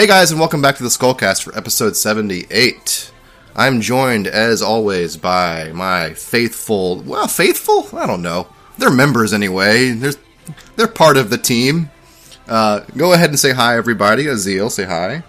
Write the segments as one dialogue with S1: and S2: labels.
S1: Hey guys, and welcome back to the Skullcast for episode 78. I'm joined, as always, by my faithful, well, faithful? I don't know. They're members anyway. They're, they're part of the team. Uh, go ahead and say hi, everybody. Azil, say hi.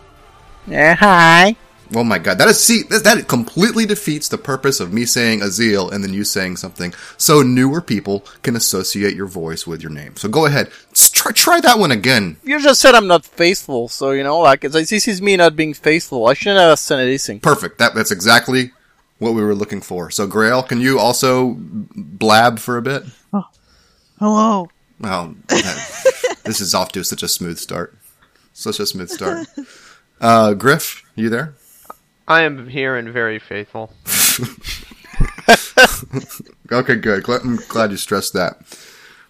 S2: Yeah, hi.
S1: Oh my god, that is see that, that completely defeats the purpose of me saying Azil and then you saying something, so newer people can associate your voice with your name. So go ahead, try try that one again.
S2: You just said I'm not faithful, so you know, like this is me not being faithful. I shouldn't have said anything.
S1: Perfect. That that's exactly what we were looking for. So Grail, can you also blab for a bit?
S3: Oh, hello.
S1: Well, this is off to such a smooth start. Such a smooth start. Uh, Griff, you there?
S4: I am here and very faithful.
S1: okay, good. I'm glad you stressed that.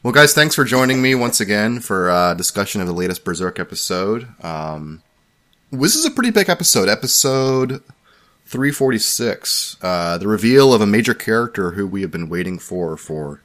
S1: Well, guys, thanks for joining me once again for uh, discussion of the latest Berserk episode. Um, this is a pretty big episode, episode 346. Uh, the reveal of a major character who we have been waiting for for,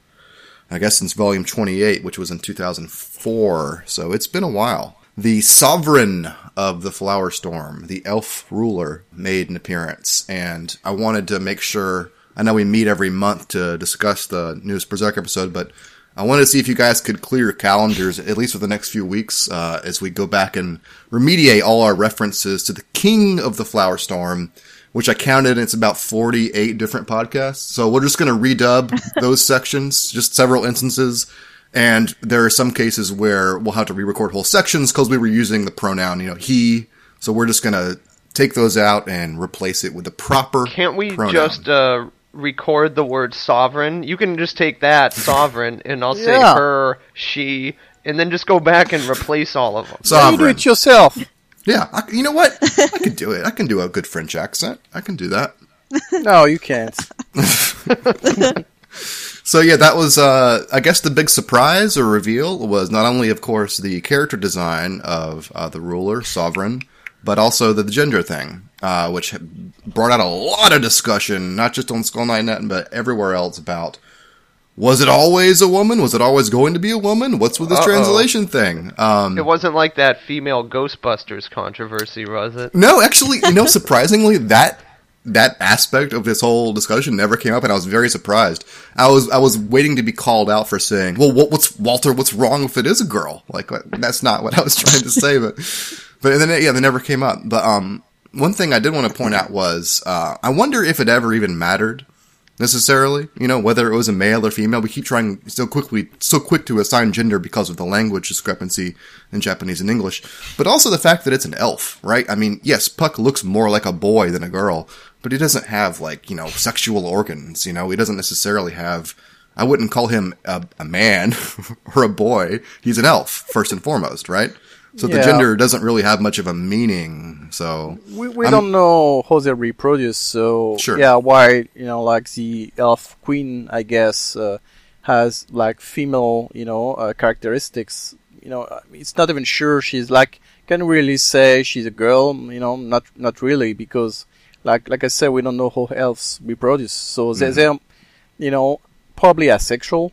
S1: I guess, since volume 28, which was in 2004. So it's been a while. The sovereign of the Flower Storm, the elf ruler, made an appearance, and I wanted to make sure. I know we meet every month to discuss the newest Berserk episode, but I wanted to see if you guys could clear your calendars, at least for the next few weeks, uh, as we go back and remediate all our references to the King of the Flower Storm, which I counted, it's about 48 different podcasts. So we're just going to redub those sections, just several instances and there are some cases where we'll have to re-record whole sections because we were using the pronoun, you know, he. So we're just gonna take those out and replace it with the proper.
S4: Can't we
S1: pronoun.
S4: just uh, record the word sovereign? You can just take that sovereign, and I'll say
S2: Yeah.
S4: her, she, and then just go back and replace all of them.
S2: You do
S1: sovereign?
S2: it yourself.
S1: Yeah, I, you know what? I can do it. I can do a good French accent. I can do that.
S2: no, you can't.
S1: So yeah, that was, uh, I guess the big surprise or reveal was not only, of course, the character design of uh, the ruler, sovereign, but also the, gender thing, uh, which brought out a lot of discussion, not just on Skull Knight Net, but everywhere else about was it always a woman? Was it always going to be a woman? What's with this
S4: Uh-oh.
S1: translation thing? Um,
S4: It wasn't like that female Ghostbusters controversy, was it?
S1: no, actually, you know, surprisingly, that that aspect of this whole discussion never came up, and I was very surprised. I was I was waiting to be called out for saying, "Well, what, what's Walter? What's wrong if it is a girl?" Like that's not what I was trying to say, but but then yeah, they never came up. But um, one thing I did want to point out was uh, I wonder if it ever even mattered necessarily. You know, whether it was a male or female. We keep trying so quickly, so quick to assign gender because of the language discrepancy in Japanese and English, but also the fact that it's an elf, right? I mean, yes, Puck looks more like a boy than a girl, but he doesn't have like, you know, sexual organs, you know, he doesn't necessarily have, I wouldn't call him a, a man or a boy. He's an elf, first and foremost, right? So the gender doesn't really have much of a meaning, so.
S2: We, we
S1: I'm-
S2: don't know how they reproduce, so
S1: Sure.
S2: yeah, why you know, like the elf queen, I guess, uh, has like female, you know, uh, characteristics. You know, it's not even sure she's like can really say she's a girl. You know, not not really because, like like I said, we don't know how elves reproduce, so they, they're, you know, probably asexual.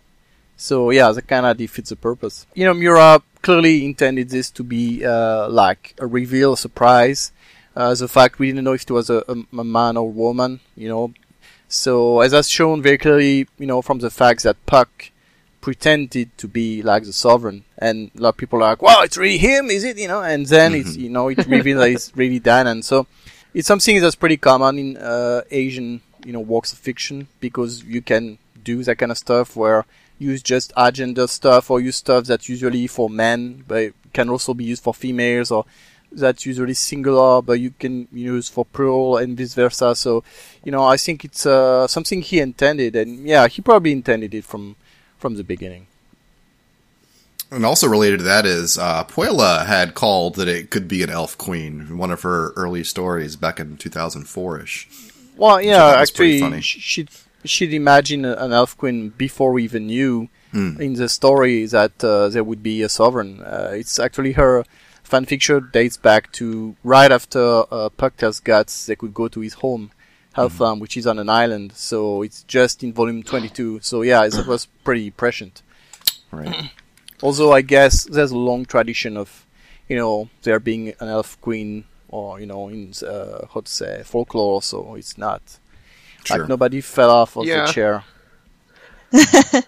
S2: So yeah, that kind of defeats the purpose. You know, Miura clearly intended this to be uh, like a reveal, a surprise. Uh, the fact we didn't know if it was a, a, a man or woman, you know. So as that's shown very clearly, you know, from the fact that Puck pretended to be like the sovereign, and a lot of people are like, "Wow, it's really him, is it?" You know, and then it's you know it reveals that it's really Dan, and So it's something that's pretty common in uh, Asian, you know, works of fiction because you can do that kind of stuff where use just agenda stuff or use stuff that's usually for men but can also be used for females or that's usually singular but you can use for plural and vice versa so you know i think it's uh, something he intended and yeah he probably intended it from from the beginning
S1: And also related to that is, uh, Puella had called that it could be an elf queen in one of her early stories back in 2004-ish.
S2: Well, yeah,
S1: thought was pretty
S2: actually,
S1: funny.
S2: Sh- she'd imagine an elf queen before we even knew
S1: Hmm.
S2: in the story that uh, there would be a sovereign. Uh, it's actually her fanfiction dates back to right after uh, Puck tells Guts they could go to his home, Elfhelm, which is on an island. So it's just in volume 22. So yeah, it was pretty prescient.
S1: Right.
S2: Also, I guess there's a long tradition of you know, there being an elf queen or you know in uh, how to say folklore. So it's not
S1: Sure.
S2: like nobody fell off of
S4: Yeah.
S2: the chair.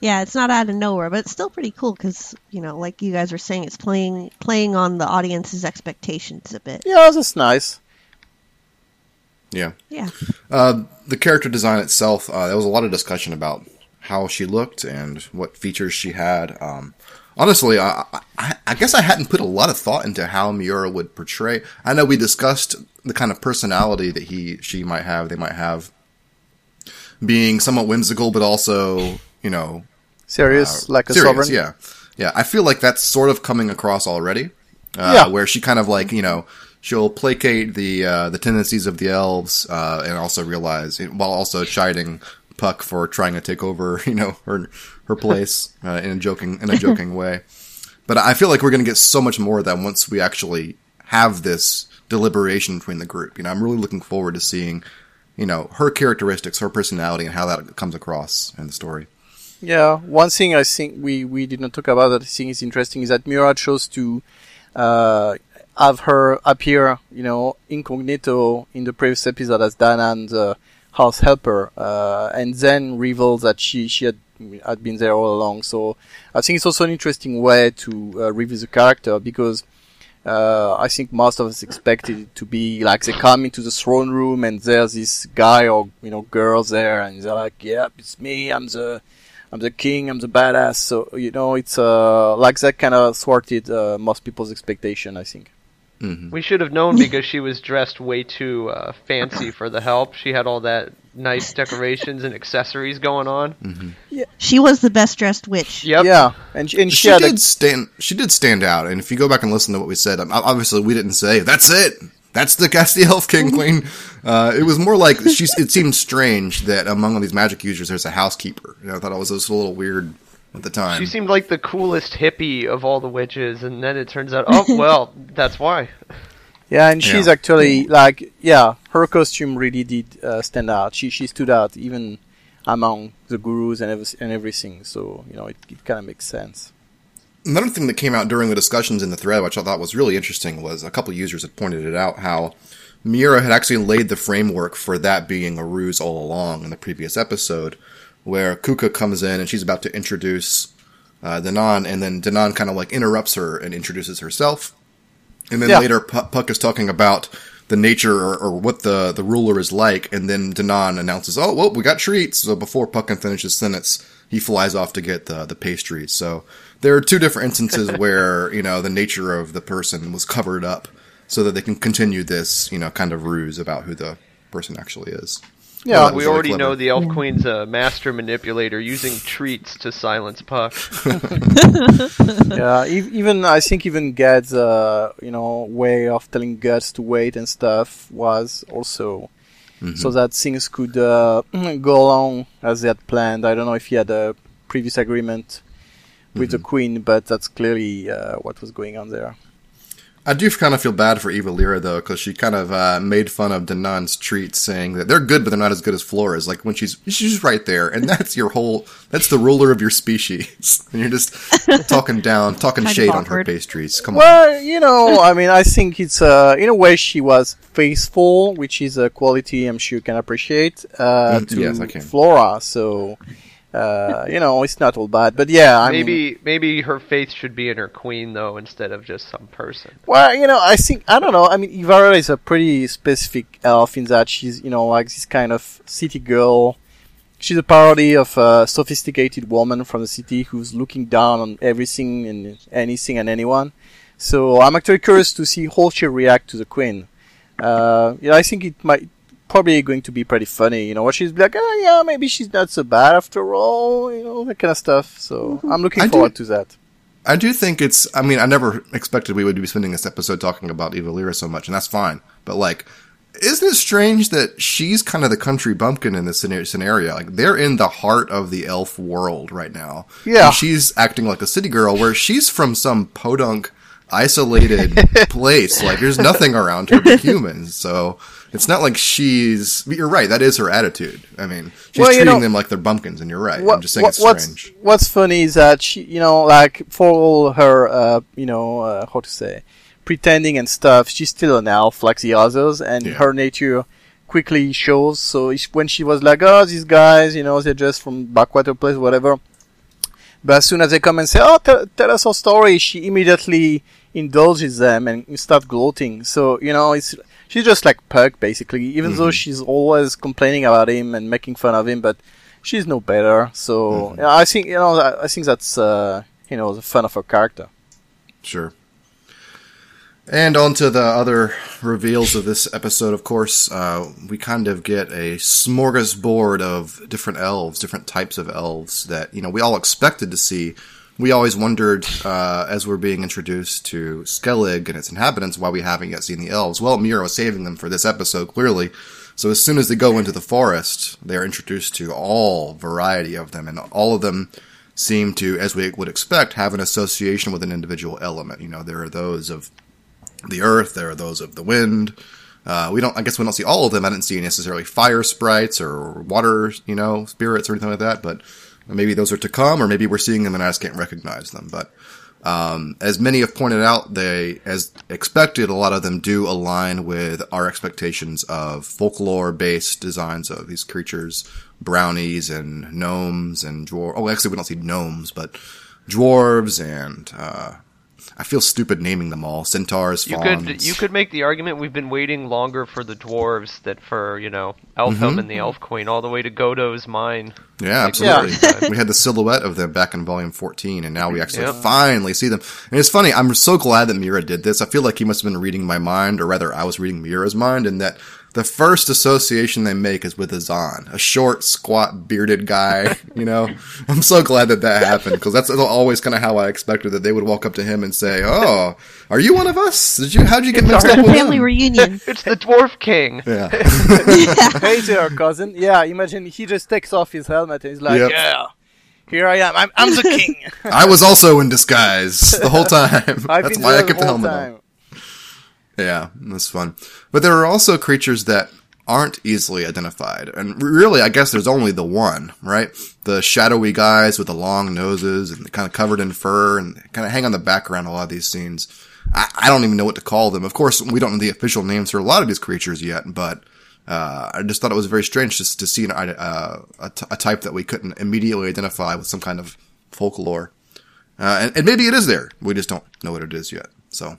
S3: Yeah, it's not out of nowhere, but it's still pretty cool because you know, like you guys were saying, it's playing playing on the audience's expectations a bit.
S2: Yeah, that's nice.
S1: Yeah.
S3: Yeah.
S1: Uh, the character design itself, uh, there was a lot of discussion about how she looked and what features she had. Um, honestly, I, I, I guess I hadn't put a lot of thought into how Miura would portray. I know we discussed the kind of personality that he, she might have, they might have, being somewhat whimsical, but also, you know,
S2: Serious,
S1: uh,
S2: like a
S1: serious,
S2: sovereign.
S1: Yeah, yeah. I feel like that's sort of coming across already. Uh,
S2: Yeah.
S1: where she kind of like you know she'll placate the uh, the tendencies of the elves uh, and also realize while also chiding Puck for trying to take over you know her her place uh, in a joking in a joking way. But I feel like we're going to get so much more of that once we actually have this deliberation between the group. You know, I'm really looking forward to seeing you know her characteristics, her personality, and how that comes across in the story.
S2: Yeah, one thing I think we, we did not talk about that I think is interesting is that Miura chose to uh, have her appear, you know, incognito in the previous episode as Danan's uh, house helper, uh, and then reveal that she, she had had been there all along. So I think it's also an interesting way to uh, reveal the character because uh, I think most of us expected it to be like they come into the throne room and there's this guy or you know girl there and they're like, "Yep, it's me. I'm the I'm the king. I'm the badass." So you know, it's uh, like that kind of thwarted uh, most people's expectation. I think.
S1: hmm
S4: We should have known because she was dressed way too uh, fancy for the help. She had all that nice decorations and accessories going on.
S3: Yeah, She was the best dressed witch.
S4: Yep.
S2: Yeah, and she, and she,
S1: she did
S2: a,
S1: stand. She did stand out, and if you go back and listen to what we said, obviously we didn't say that's it. That's the Casty Elf King Queen. Uh, it was more like she's. It seemed strange that among all these magic users, there's a housekeeper. You know, I thought it was just a little weird at the time.
S4: She seemed like the coolest hippie of all the witches, and then it turns out, oh well, that's why.
S2: Yeah, and she's
S1: Yeah.
S2: actually like yeah, her costume really did uh, stand out. She she stood out even among the gurus and every, and everything. So you know, it, it kind of makes sense.
S1: Another thing that came out during the discussions in the thread, which I thought was really interesting, was a couple users had pointed it out how Miura had actually laid the framework for that being a ruse all along in the previous episode, where Kuka comes in and she's about to introduce uh, Danan, and then Danan kind of like interrupts her and introduces herself. And then
S2: Yeah.
S1: later, Pu- Puck is talking about the nature or, or what the, the ruler is like, and then Danan announces, "Oh, well, we got treats." So before Puck can finish his sentence, he flies off to get the the pastries. So there are two different instances where you know the nature of the person was covered up, so that they can continue this you know kind of ruse about who the person actually is.
S2: Yeah,
S1: that was
S4: we already
S1: clever.
S4: know the Elf Queen's a master manipulator using treats to silence Puck.
S2: yeah, even I think even Gad's uh, you know way of telling Guts to wait and stuff was also so that things could uh, go along as they had planned. I don't know if he had a previous agreement with the Queen, but that's clearly uh, what was going on there.
S1: I do kind of feel bad for Eva Lyra though, because she kind of uh, made fun of Danan's treats, saying that they're good, but they're not as good as Flora's. Like when she's she's right there, and that's your whole that's the ruler of your species, and you're just talking down, talking
S3: Kind
S1: shade on her pastries. Come on,
S2: Well, you know, I mean, I think it's uh, in a way she was faithful, which is a quality I'm sure you can appreciate uh,
S1: Mm,
S2: to
S1: yes, I can.
S2: Flora. So, uh, you know, it's not all bad. But yeah, I mean,
S4: maybe maybe her faith should be in her queen though, instead of just some person.
S2: Well, you know, I think I don't know. I mean, Ivara is a pretty specific elf in that she's, you know, like this kind of city girl. She's a parody of a sophisticated woman from the city who's looking down on everything and anything and anyone. So I'm actually curious to see how she react to the queen. Uh, yeah, I think it might probably going to be pretty funny. You know, what she's like, oh yeah, maybe she's not so bad after all. You know, that kind of stuff. So mm-hmm. I'm looking
S1: I do-
S2: forward to that.
S1: I do think it's. I mean, I never expected we would be spending this episode talking about Eva Lyra so much, and that's fine. But like, isn't it strange that she's kind of the country bumpkin in this scenario? Like, they're in the heart of the elf world right now.
S2: Yeah.
S1: And she's acting like a city girl, where she's from some podunk, isolated place. Like, there's nothing around her but humans. So It's not like she's. You're right. That is her attitude. I mean, she's
S2: Well,
S1: treating
S2: know-
S1: them like they're bumpkins, and you're right.
S2: What-
S1: I'm just saying
S2: what-
S1: it's
S2: what's,
S1: strange.
S2: What's funny is that she, you know, like for all her, uh, you know, uh, how to say, pretending and stuff, she's still an elf like the others, and
S1: Yeah.
S2: her nature quickly shows. So when she was like, "Oh, these guys, you know, they're just from backwater place, whatever," but as soon as they come and say, "Oh, tell, tell us a story," she immediately indulges them and start gloating. So you know, it's she's just like Puck basically, even though she's always complaining about him and making fun of him, but she's no better. So yeah, I think you know, I, I think that's uh, you know the fun of her character.
S1: Sure. And on to the other reveals of this episode, of course, uh, we kind of get a smorgasbord of different elves, different types of elves that, you know, we all expected to see. We always wondered, uh, as we're being introduced to Skellig and its inhabitants, why we haven't yet seen the elves. Well, Miura was saving them for this episode, clearly. So as soon as they go into the forest, they are introduced to all variety of them, and all of them seem to, as we would expect, have an association with an individual element. You know, there are those of the earth, there are those of the wind. Uh, we don't, I guess we don't see all of them. I didn't see necessarily fire sprites or water, you know, spirits or anything like that, but maybe those are to come, or maybe we're seeing them and I just can't recognize them. But, um, as many have pointed out, they, as expected, a lot of them do align with our expectations of folklore-based designs of these creatures, brownies and gnomes and dwarves. Oh, actually, we don't see gnomes, but dwarves and, uh, I feel stupid naming them all. Centaurs,
S4: You could you could make the argument we've been waiting longer for the dwarves that for you know Elfhelm mm-hmm. and the Elf Queen all the way to Godo's mine.
S1: Yeah,
S4: Like,
S1: absolutely.
S4: yeah.
S1: we had the silhouette of them back in volume 14, and now we actually
S4: Yep.
S1: finally see them. And it's funny, I'm so glad that Miura did this. I feel like he must have been reading my mind, or rather, I was reading Miura's mind, and that the first association they make is with Azan, a short, squat, bearded guy. You know, I'm so glad that that happened because that's always kind of how I expected that they would walk up to him and say, "Oh, are you one of us? Did you? How'd you get mixed up with
S3: Family
S1: him?"
S3: reunion.
S4: It's the Dwarf King.
S1: Yeah,
S2: hey there, cousin. Yeah, imagine he just takes off his helmet and he's like,
S1: Yep.
S2: "Yeah, here I am. I'm, I'm the king."
S1: I was also in disguise the whole time.
S2: I've
S1: That's
S2: been
S1: why I kept
S2: the
S1: the
S2: whole
S1: helmet on. Yeah, that's fun. But there are also creatures that aren't easily identified. And really, I guess there's only the one, right? The shadowy guys with the long noses and kind of covered in fur and kind of hang on the background a lot of these scenes. I, I don't even know what to call them. Of course, we don't know the official names for a lot of these creatures yet, but uh, I just thought it was very strange just to see an, uh, a, t- a type that we couldn't immediately identify with some kind of folklore. Uh, and, and maybe it is there. We just don't know what it is yet. So.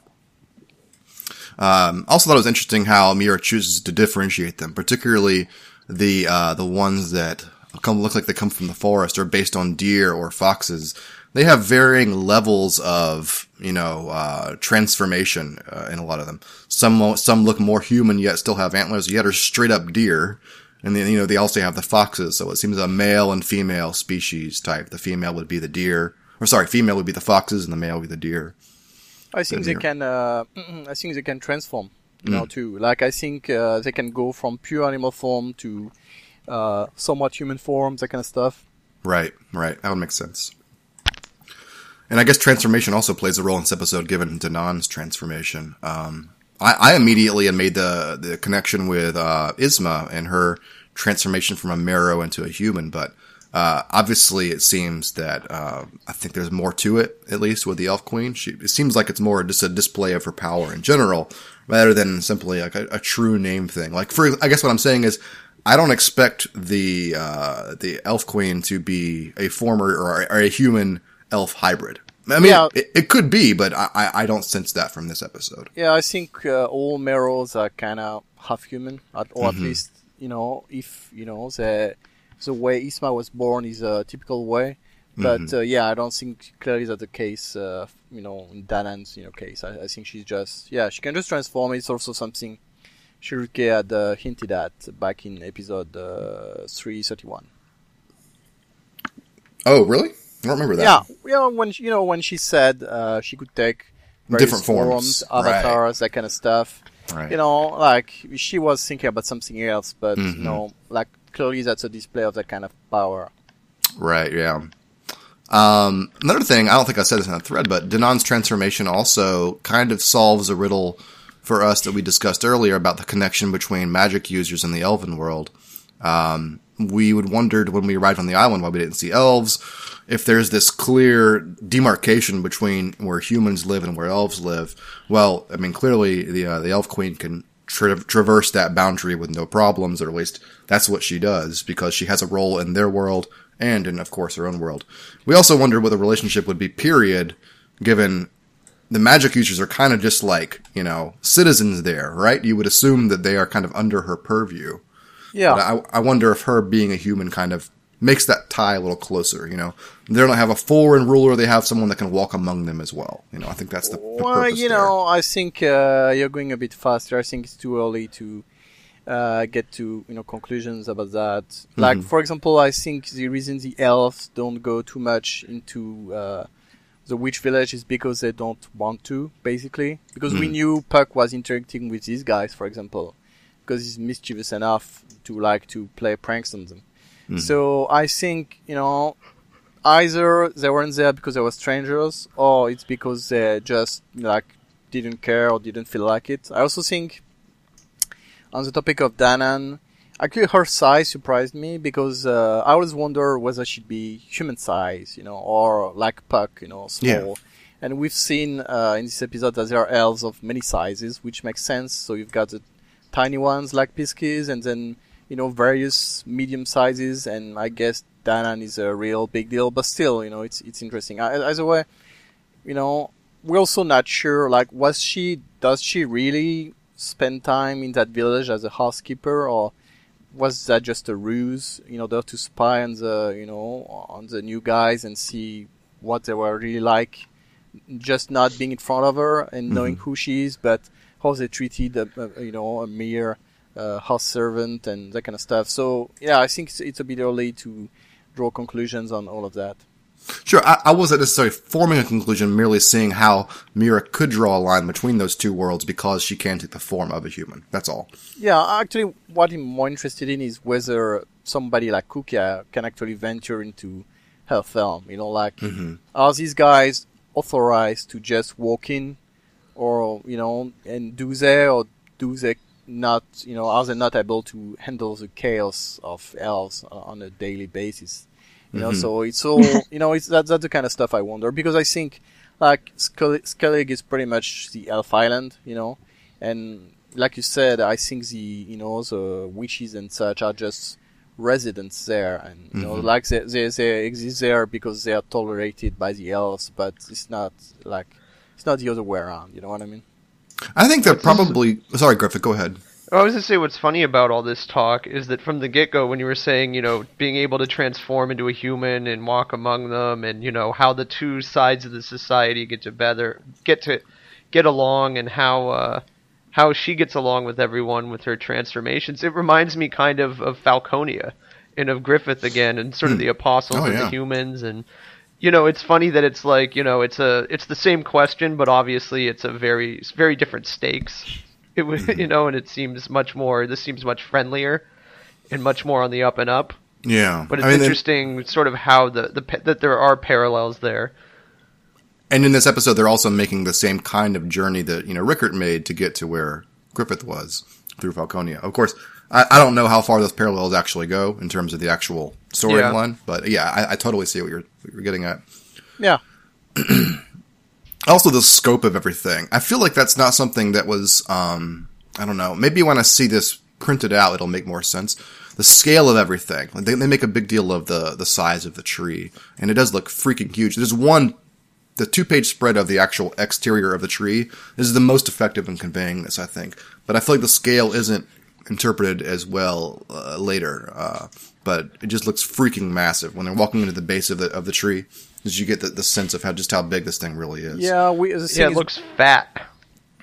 S1: Um, also thought it was interesting how Miura chooses to differentiate them, particularly the uh, the ones that come look like they come from the forest or based on deer or foxes. They have varying levels of you know uh, transformation uh, in a lot of them. Some some look more human yet still have antlers, yet are straight up deer. And then you know they also have the foxes, so it seems a male and female species type. The female would be the deer, or sorry, female would be the foxes, and the male would be the deer.
S2: I think they can. Uh, I think they can transform. You
S1: Mm.
S2: know, too. Like I think uh, they can go from pure animal form to uh, somewhat human form, that kind of stuff.
S1: Right, right. That would make sense. And I guess transformation also plays a role in this episode, given Danan's transformation. Um, I, I immediately had made the the connection with uh, Isma and her transformation from a merrow into a human, but uh, obviously it seems that uh, I think there's more to it, at least with the Elf Queen. She it seems like it's more just a display of her power in general, rather than simply like a, a true name thing. Like for I guess what I'm saying is. I don't expect the uh, the elf queen to be a former or, or a human elf hybrid. I mean,
S2: Yeah.
S1: it, it could be, but I, I- don't sense that from this episode.
S2: Yeah, I think uh, all Merrows are kind of half human, at, or
S1: Mm-hmm.
S2: at least you know, if you know the the way Isma was born is a typical way. But
S1: Mm-hmm.
S2: uh, yeah, I don't think clearly that the case. Uh, you know, in Danan's you know case, I, I think she's just yeah, she can just transform. It's also something Schierke had uh, hinted at back in episode uh, three thirty one.
S1: Oh, really? I don't remember that.
S2: Yeah, you know when she, you know when she said uh, she could take
S1: Different forms, right.
S2: avatars, that kind of stuff.
S1: Right.
S2: You know, like she was thinking about something else, but
S1: Mhm.
S2: you know, like clearly that's a display of that kind of power.
S1: Right, yeah. Um, another thing, I don't think I said this in the thread, but Danan's transformation also kind of solves a riddle for us that we discussed earlier about the connection between magic users and the elven world. Um, we would wondered when we arrived on the island why we didn't see elves. If there's this clear demarcation between where humans live and where elves live, well, I mean, clearly the uh, the elf queen can tra- traverse that boundary with no problems, or at least that's what she does because she has a role in their world and in, of course, her own world. We also wonder what the relationship would be. Period, given the magic users are kind of just like you know citizens there, right? You would assume that they are kind of under her purview.
S2: Yeah.
S1: But I, I wonder if her being a human kind of makes that tie a little closer. You know, they don't have a foreign ruler; they have someone that can walk among them as well. You know, I think that's the, the
S2: Well, you
S1: there.
S2: know, I think uh, you're going a bit faster. I think it's too early to uh, get to you know conclusions about that.
S1: Mm-hmm.
S2: Like, for example, I think the reason the elves don't go too much into uh, the witch village is because they don't want to, basically. Because we
S1: Mm.
S2: knew Puck was interacting with these guys, for example, because he's mischievous enough to like to play pranks on them.
S1: Mm.
S2: So I think you know either they weren't there because they were strangers, or it's because they just like didn't care or didn't feel like it. I also think on the topic of Danan, actually her size surprised me because uh, I always wonder whether she'd be human size, you know, or like Puck, you know, small.
S1: Yeah.
S2: And we've seen uh, in this episode that there are elves of many sizes, which makes sense. So you've got the tiny ones like Piskies, and then you know various medium sizes, and I guess Danan is a real big deal. But still, you know, it's it's interesting. I- Either way, you know, we're also not sure. Like, was she? Does she really spend time in that village as a housekeeper, or was that just a ruse in order to spy on the you know on the new guys and see what they were really like? Just not being in front of her and knowing mm-hmm. who she is, but how they treated a, a, you know a mere uh, house servant and that kind of stuff. So yeah, I think it's, it's a bit early to draw conclusions on all of that.
S1: Sure, I, I wasn't necessarily forming a conclusion, merely seeing how Miura could draw a line between those two worlds because she can take the form of a human. That's all.
S2: Yeah, actually, what I'm more interested in is whether somebody like Kukia can actually venture into her film. You know, like are these guys authorized to just walk in, or you know, and do they or do they not? You know, are they not able to handle the chaos of elves on a daily basis? You know, mm-hmm. so it's all you know. It's that, that's the kind of stuff I wonder because I think like Skellig is pretty much the elf island, you know, and like you said, I think the you know the witches and such are just residents there, and you know, mm-hmm. like they, they they exist there because they are tolerated by the elves, but it's not like it's not the other way around. You know what I mean?
S1: I think they're probably. Sorry, Griffith, go ahead.
S4: I was gonna say what's funny about all this talk is that from the get go, when you were saying, you know, being able to transform into a human and walk among them, and you know how the two sides of the society get to better get to get along, and how uh, how she gets along with everyone with her transformations, it reminds me kind of of Falconia and of Griffith again, and sort of the apostles
S1: Oh,
S4: and
S1: yeah.
S4: the humans, and you know, it's funny that it's like you know, it's a it's the same question, but obviously it's a very very different stakes. It was,
S1: Mm-hmm.
S4: you know, and it seems much more. This seems much friendlier, and much more on the up and up.
S1: Yeah,
S4: But it's
S1: I mean,
S4: interesting, sort of how the, the that there are parallels there.
S1: And in this episode, they're also making the same kind of journey that you know Rickert made to get to where Griffith was through Falconia. Of course, I, I don't know how far those parallels actually go in terms of the actual storyline, but yeah, I, I totally see what you're what you're getting at.
S2: Yeah.
S1: Also, the scope of everything. I feel like that's not something that was. Um, I don't know. Maybe when I see this printed out, it'll make more sense. The scale of everything. Like they, they make a big deal of the the size of the tree, and it does look freaking huge. There's one the two page spread of the actual exterior of the tree is the most effective in conveying this, I think. But I feel like the scale isn't interpreted as well uh, later. Uh, but it just looks freaking massive when they're walking into the base of the of the tree. As you get the, the sense of how just how big this thing really is.
S2: Yeah, we the
S4: Yeah, it
S2: is-
S4: looks fat.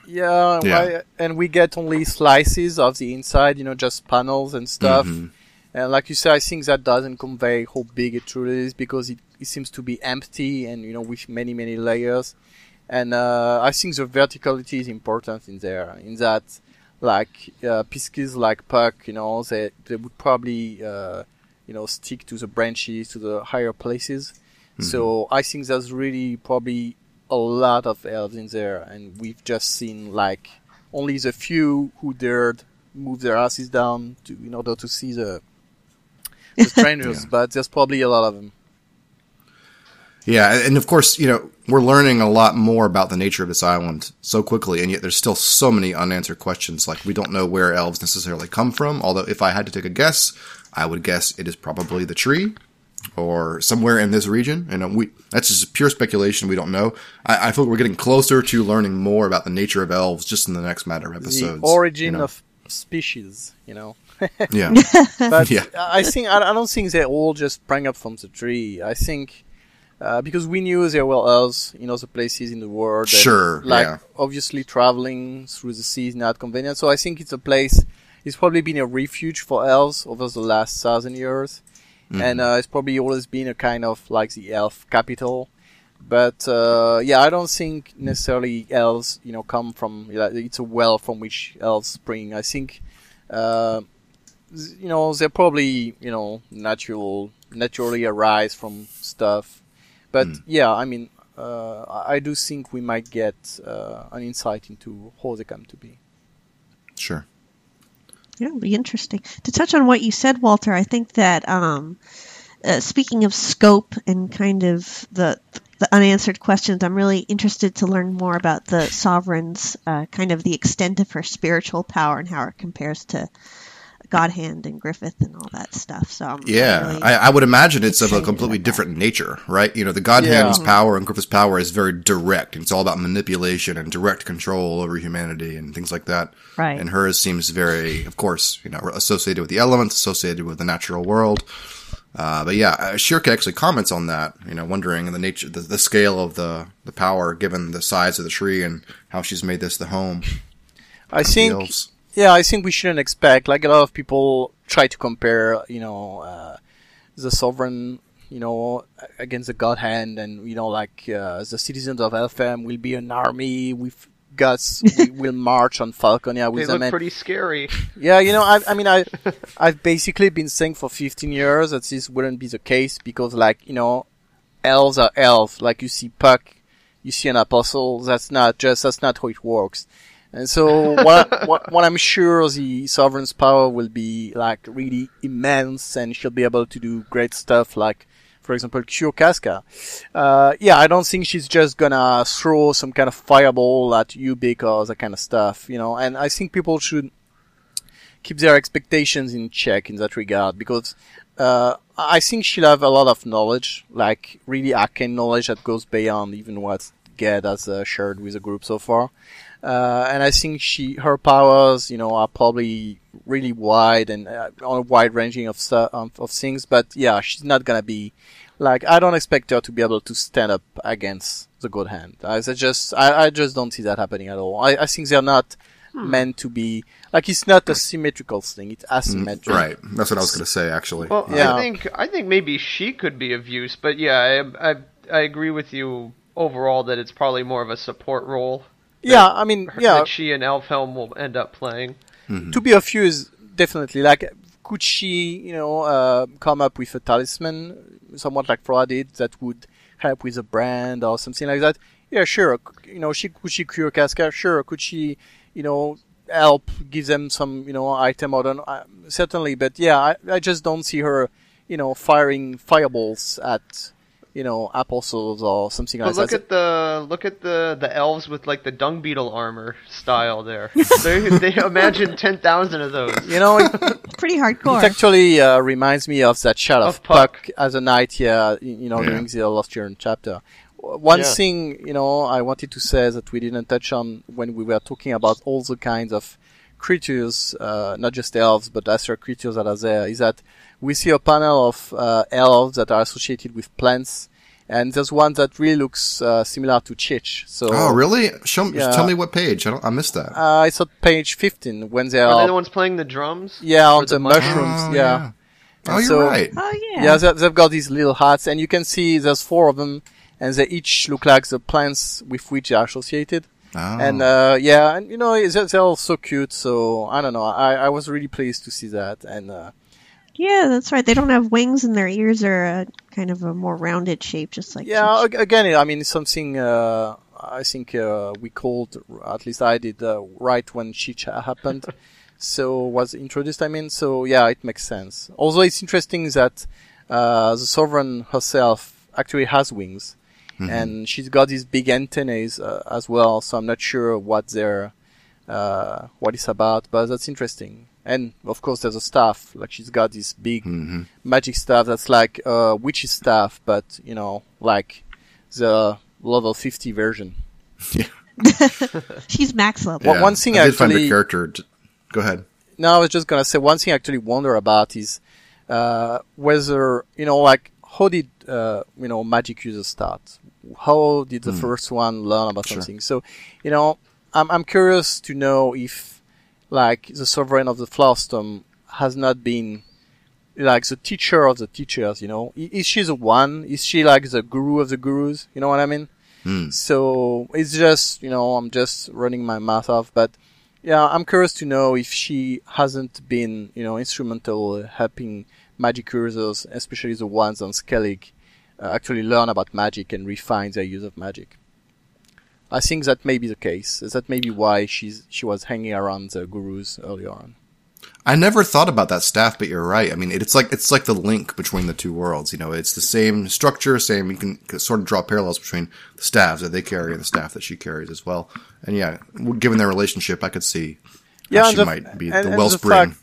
S2: Yeah,
S1: Yeah.
S2: why- and we get only slices of the inside, you know, just panels and stuff.
S1: Mm-hmm.
S2: And like you said, I think that doesn't convey how big it truly is because it, it seems to be empty and you know with many many layers. And uh, I think the verticality is important in there. In that, like uh, pieces like Puck, you know, they they would probably uh, you know stick to the branches to the higher places. So I think there's really probably a lot of elves in there, and we've just seen like only the few who dared move their asses down to in order to see the, the strangers.
S1: Yeah.
S2: But there's probably a lot of them.
S1: Yeah, and of course, you know, we're learning a lot more about the nature of this island so quickly, and yet there's still so many unanswered questions. Like, we don't know where elves necessarily come from, although if I had to take a guess, I would guess it is probably the tree or somewhere in this region. And uh, we, that's just pure speculation. We don't know. I, I feel we're getting closer to learning more about the nature of elves just in the next matter of episodes.
S2: the origin
S1: you know?
S2: of species, you know.
S1: Yeah.
S2: But
S1: Yeah.
S2: I think I I don't think they all just sprang up from the tree. I think uh, because we knew there were elves in other places in the world. and,
S1: Sure,
S2: Like
S1: yeah.
S2: obviously traveling through the sea is not convenient. So I think it's a place. It's probably been a refuge for elves over the last thousand years,
S1: Mm-hmm.
S2: and uh, it's probably always been a kind of like the elf capital. But uh, yeah, I don't think necessarily elves, you know, come from. It's a well from which elves spring. I think, uh, you know, they're probably you know natural, naturally arise from stuff. But yeah, I mean, uh, I I do think we might get uh, an insight into how they come to be.
S1: Sure.
S3: Yeah, it'll be interesting. To touch on what you said, Walter, I think that um, uh, speaking of scope and kind of the the unanswered questions, I'm really interested to learn more about the sovereign's uh, kind of the extent of her spiritual power and how it compares to God Hand and Griffith and all that stuff. So I'm
S1: Yeah,
S3: really-
S1: I, I would imagine it's of a completely
S3: about that.
S1: different nature, right? You know, the God
S2: Yeah.
S1: Hand's power and Griffith's power is very direct. It's all about manipulation and direct control over humanity and things like that.
S3: Right.
S1: And hers seems very, of course, you know, associated with the elements, associated with the natural world. Uh, but yeah, uh, Schierke actually comments on that, you know, wondering the nature, the, the scale of the, the power given the size of the tree and how she's made this the home
S2: I
S1: of
S2: think
S1: elves.
S2: Yeah, I think we shouldn't expect like a lot of people try to compare, you know, uh, the sovereign, you know, against the god hand, and you know, like uh, the citizens of Elfhelm will be an army with Guts, we will march on Falconia
S4: They
S2: with
S4: look
S2: them. and-
S4: pretty scary.
S2: yeah, you know, I, I mean, I, I've basically been saying for 15 years that this wouldn't be the case because, like, you know, elves are elves. Like you see Puck, you see an apostle. That's not just that's not how it works. And so, what, what, what I'm sure the sovereign's power will be like really immense, and she'll be able to do great stuff, like, for example, cure Casca. Uh, yeah, I don't think she's just gonna throw some kind of fireball at you because that kind of stuff, you know. And I think people should keep their expectations in check in that regard because uh, I think she'll have a lot of knowledge, like really arcane knowledge that goes beyond even what Ged has uh, shared with the group so far. Uh, and I think she, her powers, you know, are probably really wide and uh, on a wide ranging of, stu- um, of things. But yeah, she's not gonna be like I don't expect her to be able to stand up against the God Hand. I, I just, I, I just don't see that happening at all. I, I think they're not meant to be like it's not a symmetrical thing; it's asymmetric.
S1: Right. That's what I was going to say, actually.
S4: Well,
S2: Yeah.
S4: I think I think maybe she could be of use, but yeah, I, I I agree with you overall that it's probably more of a support role
S2: Yeah, I mean, yeah,
S4: that she and Elfhelm will end up playing.
S2: to be of use, definitely. Like, could she, you know, uh, come up with a talisman, somewhat like Fra did, that would help with a brand or something like that? Yeah, sure. You know, she could she cure Casca? Sure. Could she, you know, help give them some, you know, item or don't? Uh, certainly, but yeah, I, I just don't see her, you know, firing fireballs at, you know, apostles or something
S4: But
S2: like
S4: look
S2: that.
S4: at the look at the the elves with like the dung beetle armor style there. they they imagine ten thousand of those.
S2: you know, it,
S3: pretty hardcore.
S2: It actually uh, reminds me of that shot of,
S4: Of Puck.
S2: Puck. as a knight, yeah, y- you know,
S1: Yeah.
S2: during the Lost Year chapter. One
S4: Yeah.
S2: thing, you know, I wanted to say that we didn't touch on when we were talking about all the kinds of creatures, uh, not just elves, but other creatures that are there, is that we see a panel of uh, elves that are associated with plants, and there's one that really looks uh, similar to Chich. So,
S1: oh, really? Show me,
S2: Yeah.
S1: tell me what page. I don't. I missed that.
S2: Uh, it's on page 15 when they
S4: Are
S2: are,
S4: they the ones playing the drums?
S2: yeah, on the,
S4: mushrooms?
S2: mushrooms,
S1: Oh,
S2: yeah.
S1: Oh, you're
S2: So-
S1: right.
S3: oh yeah.
S2: Yeah, they, they've got these little hats, and you can see there's four of them, and they each look like the plants with which they are associated.
S1: Oh.
S2: And uh, yeah, and you know they're, they're all so cute. So I don't know. I, I was really pleased to see that, and uh,
S3: Yeah, that's right. They don't have wings, and their ears are a, kind of a more rounded shape, just like
S2: yeah,
S3: Cheech.
S2: ag- again, I mean, something uh, I think uh, we called, at least I did, uh, right when she happened. so was introduced. I mean, so yeah, it makes sense. Although it's interesting that uh, the sovereign herself actually has wings, mm-hmm. and she's got these big antennae uh, as well. So I'm not sure what they're uh, what it's about, but that's interesting. And of course, there's a staff. Like she's got this big mm-hmm. magic staff that's like uh, witch's staff, but you know, like the level 50 version.
S3: Yeah. she's max level.
S2: Yeah. Well, one thing
S1: I
S2: did
S1: actually, find the character. Go ahead.
S2: No, I was just gonna say one thing I actually wonder about is uh, whether you know, like, how did uh, you know magic users start? How did the mm. first one learn about sure. something? So, you know, I'm I'm curious to know if like the sovereign of the Flowerstorm has not been like the teacher of the teachers, you know? Is she the one? Is she like the guru of the gurus? You know what I mean? Mm. So it's just, you know, I'm just running my mouth off, but yeah, I'm curious to know if she hasn't been, you know, instrumental helping magic users, especially the ones on Skellig, uh, actually learn about magic and refine their use of magic. I think that may be the case. That may be why she's she was hanging around the gurus earlier on.
S1: I never thought about that staff, but you're right. I mean, it's like it's like the link between the two worlds. You know, it's the same structure, same. You can sort of draw parallels between the staffs that they carry and the staff that she carries as well. And yeah, given their relationship, I could see yeah, she the, might be and, the wellspring. The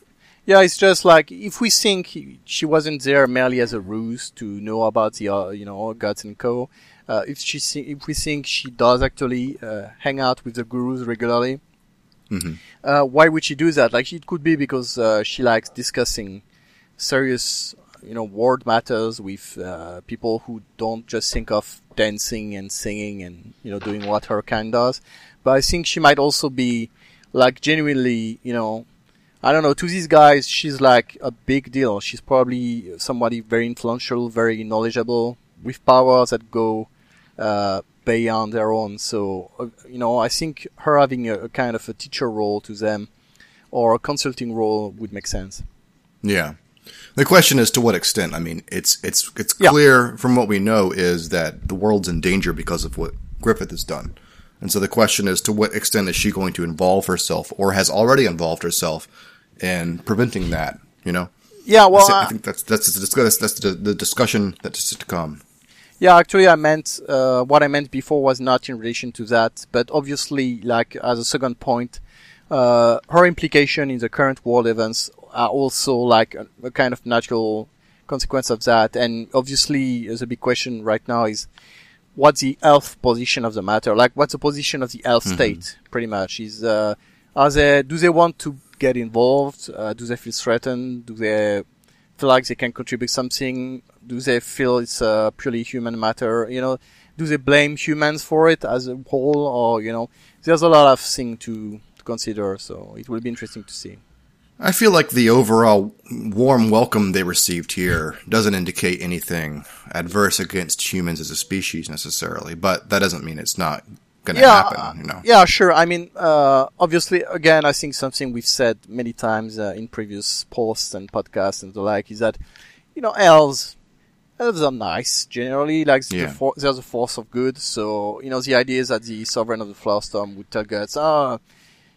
S2: yeah, it's just like if we think she wasn't there merely as a ruse to know about the uh, you know gods and co. Uh, if she if we think she does actually uh, hang out with the gurus regularly, mm-hmm. uh, why would she do that? Like it could be because uh, she likes discussing serious, you know, world matters with uh, people who don't just think of dancing and singing and you know doing what her kind does. But I think she might also be like genuinely, you know, I don't know, to these guys, she's like a big deal. She's probably somebody very influential, very knowledgeable, with powers that go uh, beyond their own. So, uh, you know, I think her having a, a, kind of a teacher role to them or a consulting role would make sense.
S1: Yeah. The question is to what extent. I mean, it's it's it's yeah. clear from what we know is that the world's in danger because of what Griffith has done. And so the question is to what extent is she going to involve herself or has already involved herself in preventing that, you know?
S2: Yeah, well,
S1: I, think that's that's that's, that's the, the discussion that's to come.
S2: Yeah, actually, I meant uh, what I meant before was not in relation to that, but obviously, like as a second point, uh, her implication in the current world events are also like a, a, kind of natural consequence of that. And obviously, the big question right now is what's the elf position of the matter? Like, what's the position of the elf mm-hmm. state? Pretty much is uh, are they do they want to get involved? Uh, do they feel threatened? Do they feel like they can contribute something? Do they feel it's a purely human matter? You know, do they blame humans for it as a whole, or you know, there's a lot of things to, to consider. So it will be interesting to see.
S1: I feel like the overall warm welcome they received here doesn't indicate anything adverse against humans as a species necessarily, but that doesn't mean it's not going to yeah, happen. You know?
S2: Yeah, sure. I mean, uh, obviously, again, I think something we've said many times uh, in previous posts and podcasts and the like is that you know elves elves are nice generally. Like yeah. the for- there's a force of good. So you know the idea is that the sovereign of the Flowerstorm would tell Guts, "Ah, oh,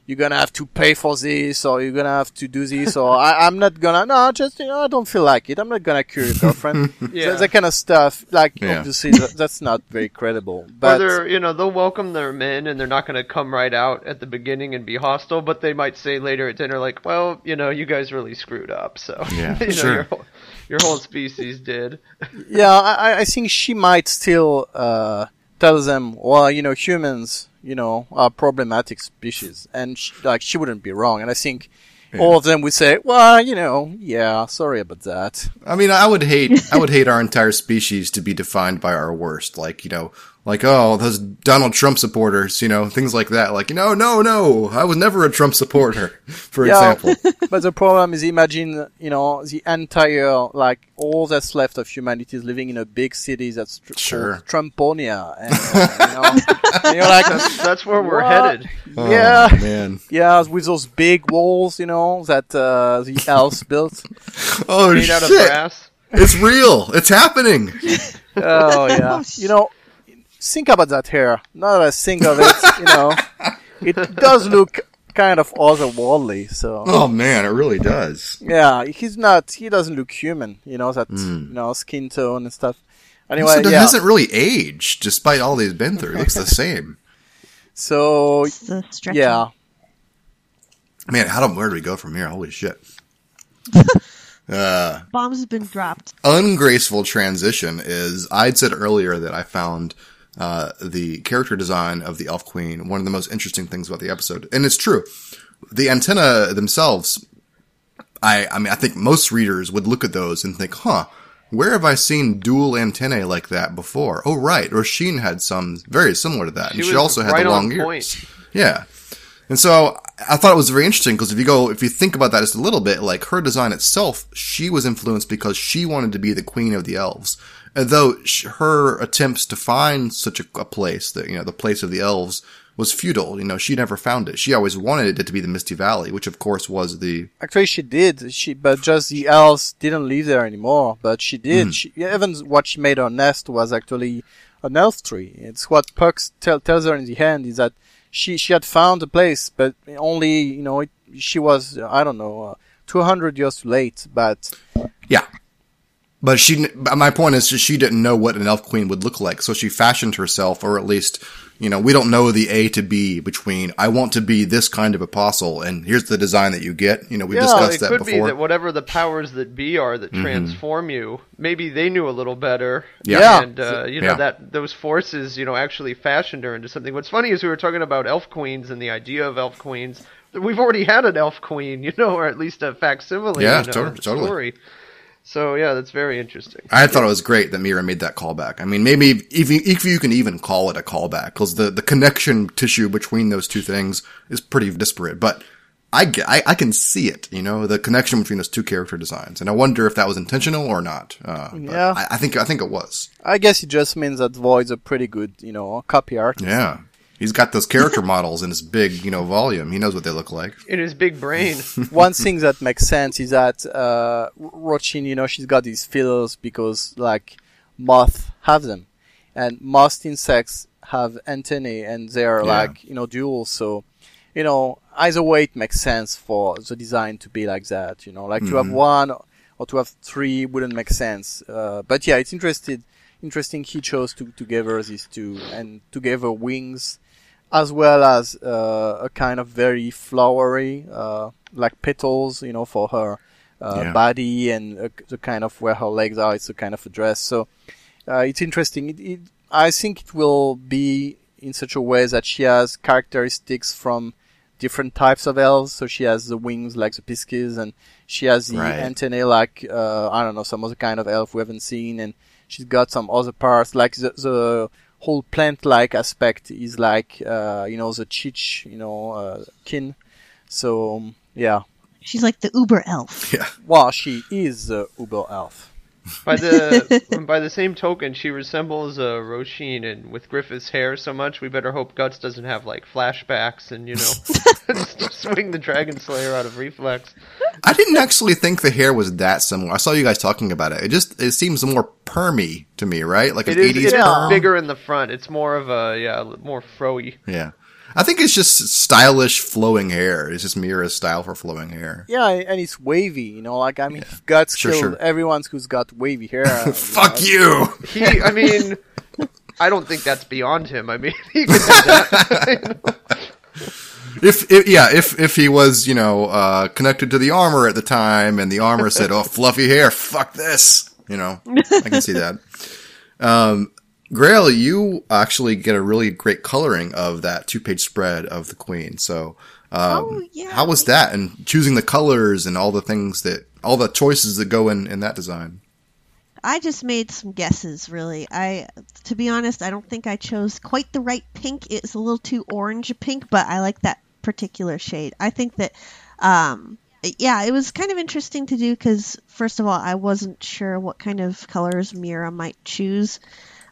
S2: you're gonna have to pay for this or you're gonna have to do this or I, am not gonna no just you know I don't feel like it I'm not gonna cure your girlfriend yeah. that, that, kind of stuff like yeah. obviously that, that's not very credible but
S4: or they're you know they'll welcome their men and they're not gonna come right out at the beginning and be hostile but they might say later at dinner like well you know you guys really screwed up so
S1: yeah
S4: you
S1: sure.
S4: know, your, whole, your whole species did
S2: yeah I, I think she might still uh, tell them well you know humans you know, are problematic species, and she, like she wouldn't be wrong. And I think yeah. all of them would say, "Well, you know, yeah, sorry about that."
S1: I mean, I would hate, I would hate our entire species to be defined by our worst. Like, you know, like, oh, those Donald Trump supporters, you know, things like that. Like, no, no, no, I was never a Trump supporter, for yeah, example.
S2: but the problem is, imagine, you know, the entire, like, all that's left of humanity is living in a big city that's tr-
S1: sure.
S2: Trumponia. And, uh, you know, and you're like,
S4: that's, that's where we're headed.
S1: Oh,
S2: yeah.
S1: man.
S2: Yeah, with those big walls, you know, that uh, the elves built.
S1: Oh, made shit. out of brass. It's real. It's happening.
S2: oh yeah. You know, think about that hair. Not that I think of it, you know, it does look kind of otherworldly. So
S1: Oh man, it really does.
S2: yeah, he's not. He doesn't look human. You know that you know skin tone and stuff. Anyway,
S1: also,
S2: yeah.
S1: hasn't really aged despite all he's been through. He looks the same.
S2: So
S3: the
S2: yeah,
S1: Man, how do where do we go from here? Holy shit. uh,
S3: Bombs have been dropped.
S1: ungraceful transition is I'd said earlier that I found uh, the character design of the Elf Queen one of the most interesting things about the episode, and it's true. The antenna themselves, I I mean I think most readers would look at those and think, huh. Where have I seen dual antennae like that before? Oh, right. Rosine had some very similar to that.
S4: She
S1: and she also had
S4: right
S1: the long
S4: on
S1: ears.
S4: point.
S1: Yeah. And so I thought it was very interesting because if you go, if you think about that just a little bit, like her design itself, she was influenced because she wanted to be the queen of the elves. Though her attempts to find such a, a place, that, you know, the place of the elves was futile, you know, she never found it. She always wanted it to be the Misty Valley, which of course was the,
S2: actually she did. She but just the elves didn't live there anymore. But she did. She, even what she made her nest was actually an elf tree. It's what Puck tell, tells her in the end is that she she had found a place, but only you know it, she was I don't know uh, two hundred years too late. But
S1: yeah. But she, my point is just she didn't know what an elf queen would look like. So she fashioned herself, or at least, you know, we don't know the A to B between, I want to be this kind of apostle and here's the design that you get. You know, we
S4: yeah,
S1: discussed
S4: it
S1: that
S4: could be
S1: before.
S4: that whatever the powers that be are that transform you, maybe they knew a little better.
S1: Yeah.
S2: Yeah.
S4: and uh, you know
S1: Yeah.
S4: that those forces, you know, actually fashioned her into something. What's funny is we were talking about elf queens and the idea of elf queens. We've already had an elf queen, you know, or at least a facsimile.
S1: Yeah,
S4: you know,
S1: tot- totally.
S4: Story. So yeah, that's very interesting.
S1: I thought it was great that Miura made that callback. I mean, maybe if you, if you can even call it a callback, because the, the connection tissue between those two things is pretty disparate. But I, get, I I can see it, you know, the connection between those two character designs, and I wonder if that was intentional or not. Uh,
S2: Yeah.
S1: I, I think I think it was.
S2: I guess it just means that Void's a pretty good you know copy artist.
S1: Yeah, he's got those character models in his big, you know, volume. He knows what they look like.
S4: In his big brain,
S2: one thing that makes sense is that uh, Rosine, you know, she's got these feelers because like moth have them, and most insects have antennae, and they're
S1: Yeah.
S2: like you know dual. So, you know, either way, it makes sense for the design to be like that. You know, like to have one or to have three wouldn't make sense. Uh, but yeah, it's interested. Interesting. He chose to together these two and together wings as well as uh, a kind of very flowery, uh, like petals, you know, for her uh,
S1: Yeah.
S2: body and uh, the kind of where her legs are. It's a kind of a dress. So uh, it's interesting. It, it, I think it will be in such a way that she has characteristics from different types of elves. So she has the wings like the Piskies, and she has the
S1: Right.
S2: antennae like uh, I don't know some other kind of elf we haven't seen, and she's got some other parts like the, the whole plant-like aspect is like uh, you know the chich, you know, uh, kin. So um, yeah,
S3: She's like the Uber elf.
S1: Yeah,
S2: well, she is the Uber elf.
S4: By the by the same token, she resembles uh, Rosine, and with Griffith's hair so much, we better hope Guts doesn't have like flashbacks and you know swing the Dragon Slayer out of reflex.
S1: I didn't actually think the hair was that similar. I saw you guys talking about it. It just it seems more permy to me, right? Like
S4: It
S1: an
S4: is,
S1: eighties
S4: it is
S1: perm.
S4: bigger in the front. It's more of a yeah, more froey.
S1: Yeah. I think it's just stylish flowing hair. It's just Miura's style for flowing hair.
S2: Yeah, and it's wavy, you know. Like I mean, Guts
S1: Sure,
S2: killed
S1: sure.
S2: everyone who's got wavy hair.
S1: Fuck you!
S4: He, I mean, I don't think that's beyond him. I mean, he could do that.
S1: If, if yeah, if if he was, you know, uh, connected to the armor at the time and the armor said, "Oh, fluffy hair, fuck this." You know, I can see that. Um Grail, you actually get a really great coloring of that two-page spread of the queen. So, um,
S3: Oh, yeah.
S1: how was that? And choosing the colors and all the things that, all the choices that go in in that design.
S3: I just made some guesses, really. I, to be honest, I don't think I chose quite the right pink. It's a little too orange pink, but I like that particular shade. I think that, um, yeah, it was kind of interesting to do because, first of all, I wasn't sure what kind of colors Miura might choose.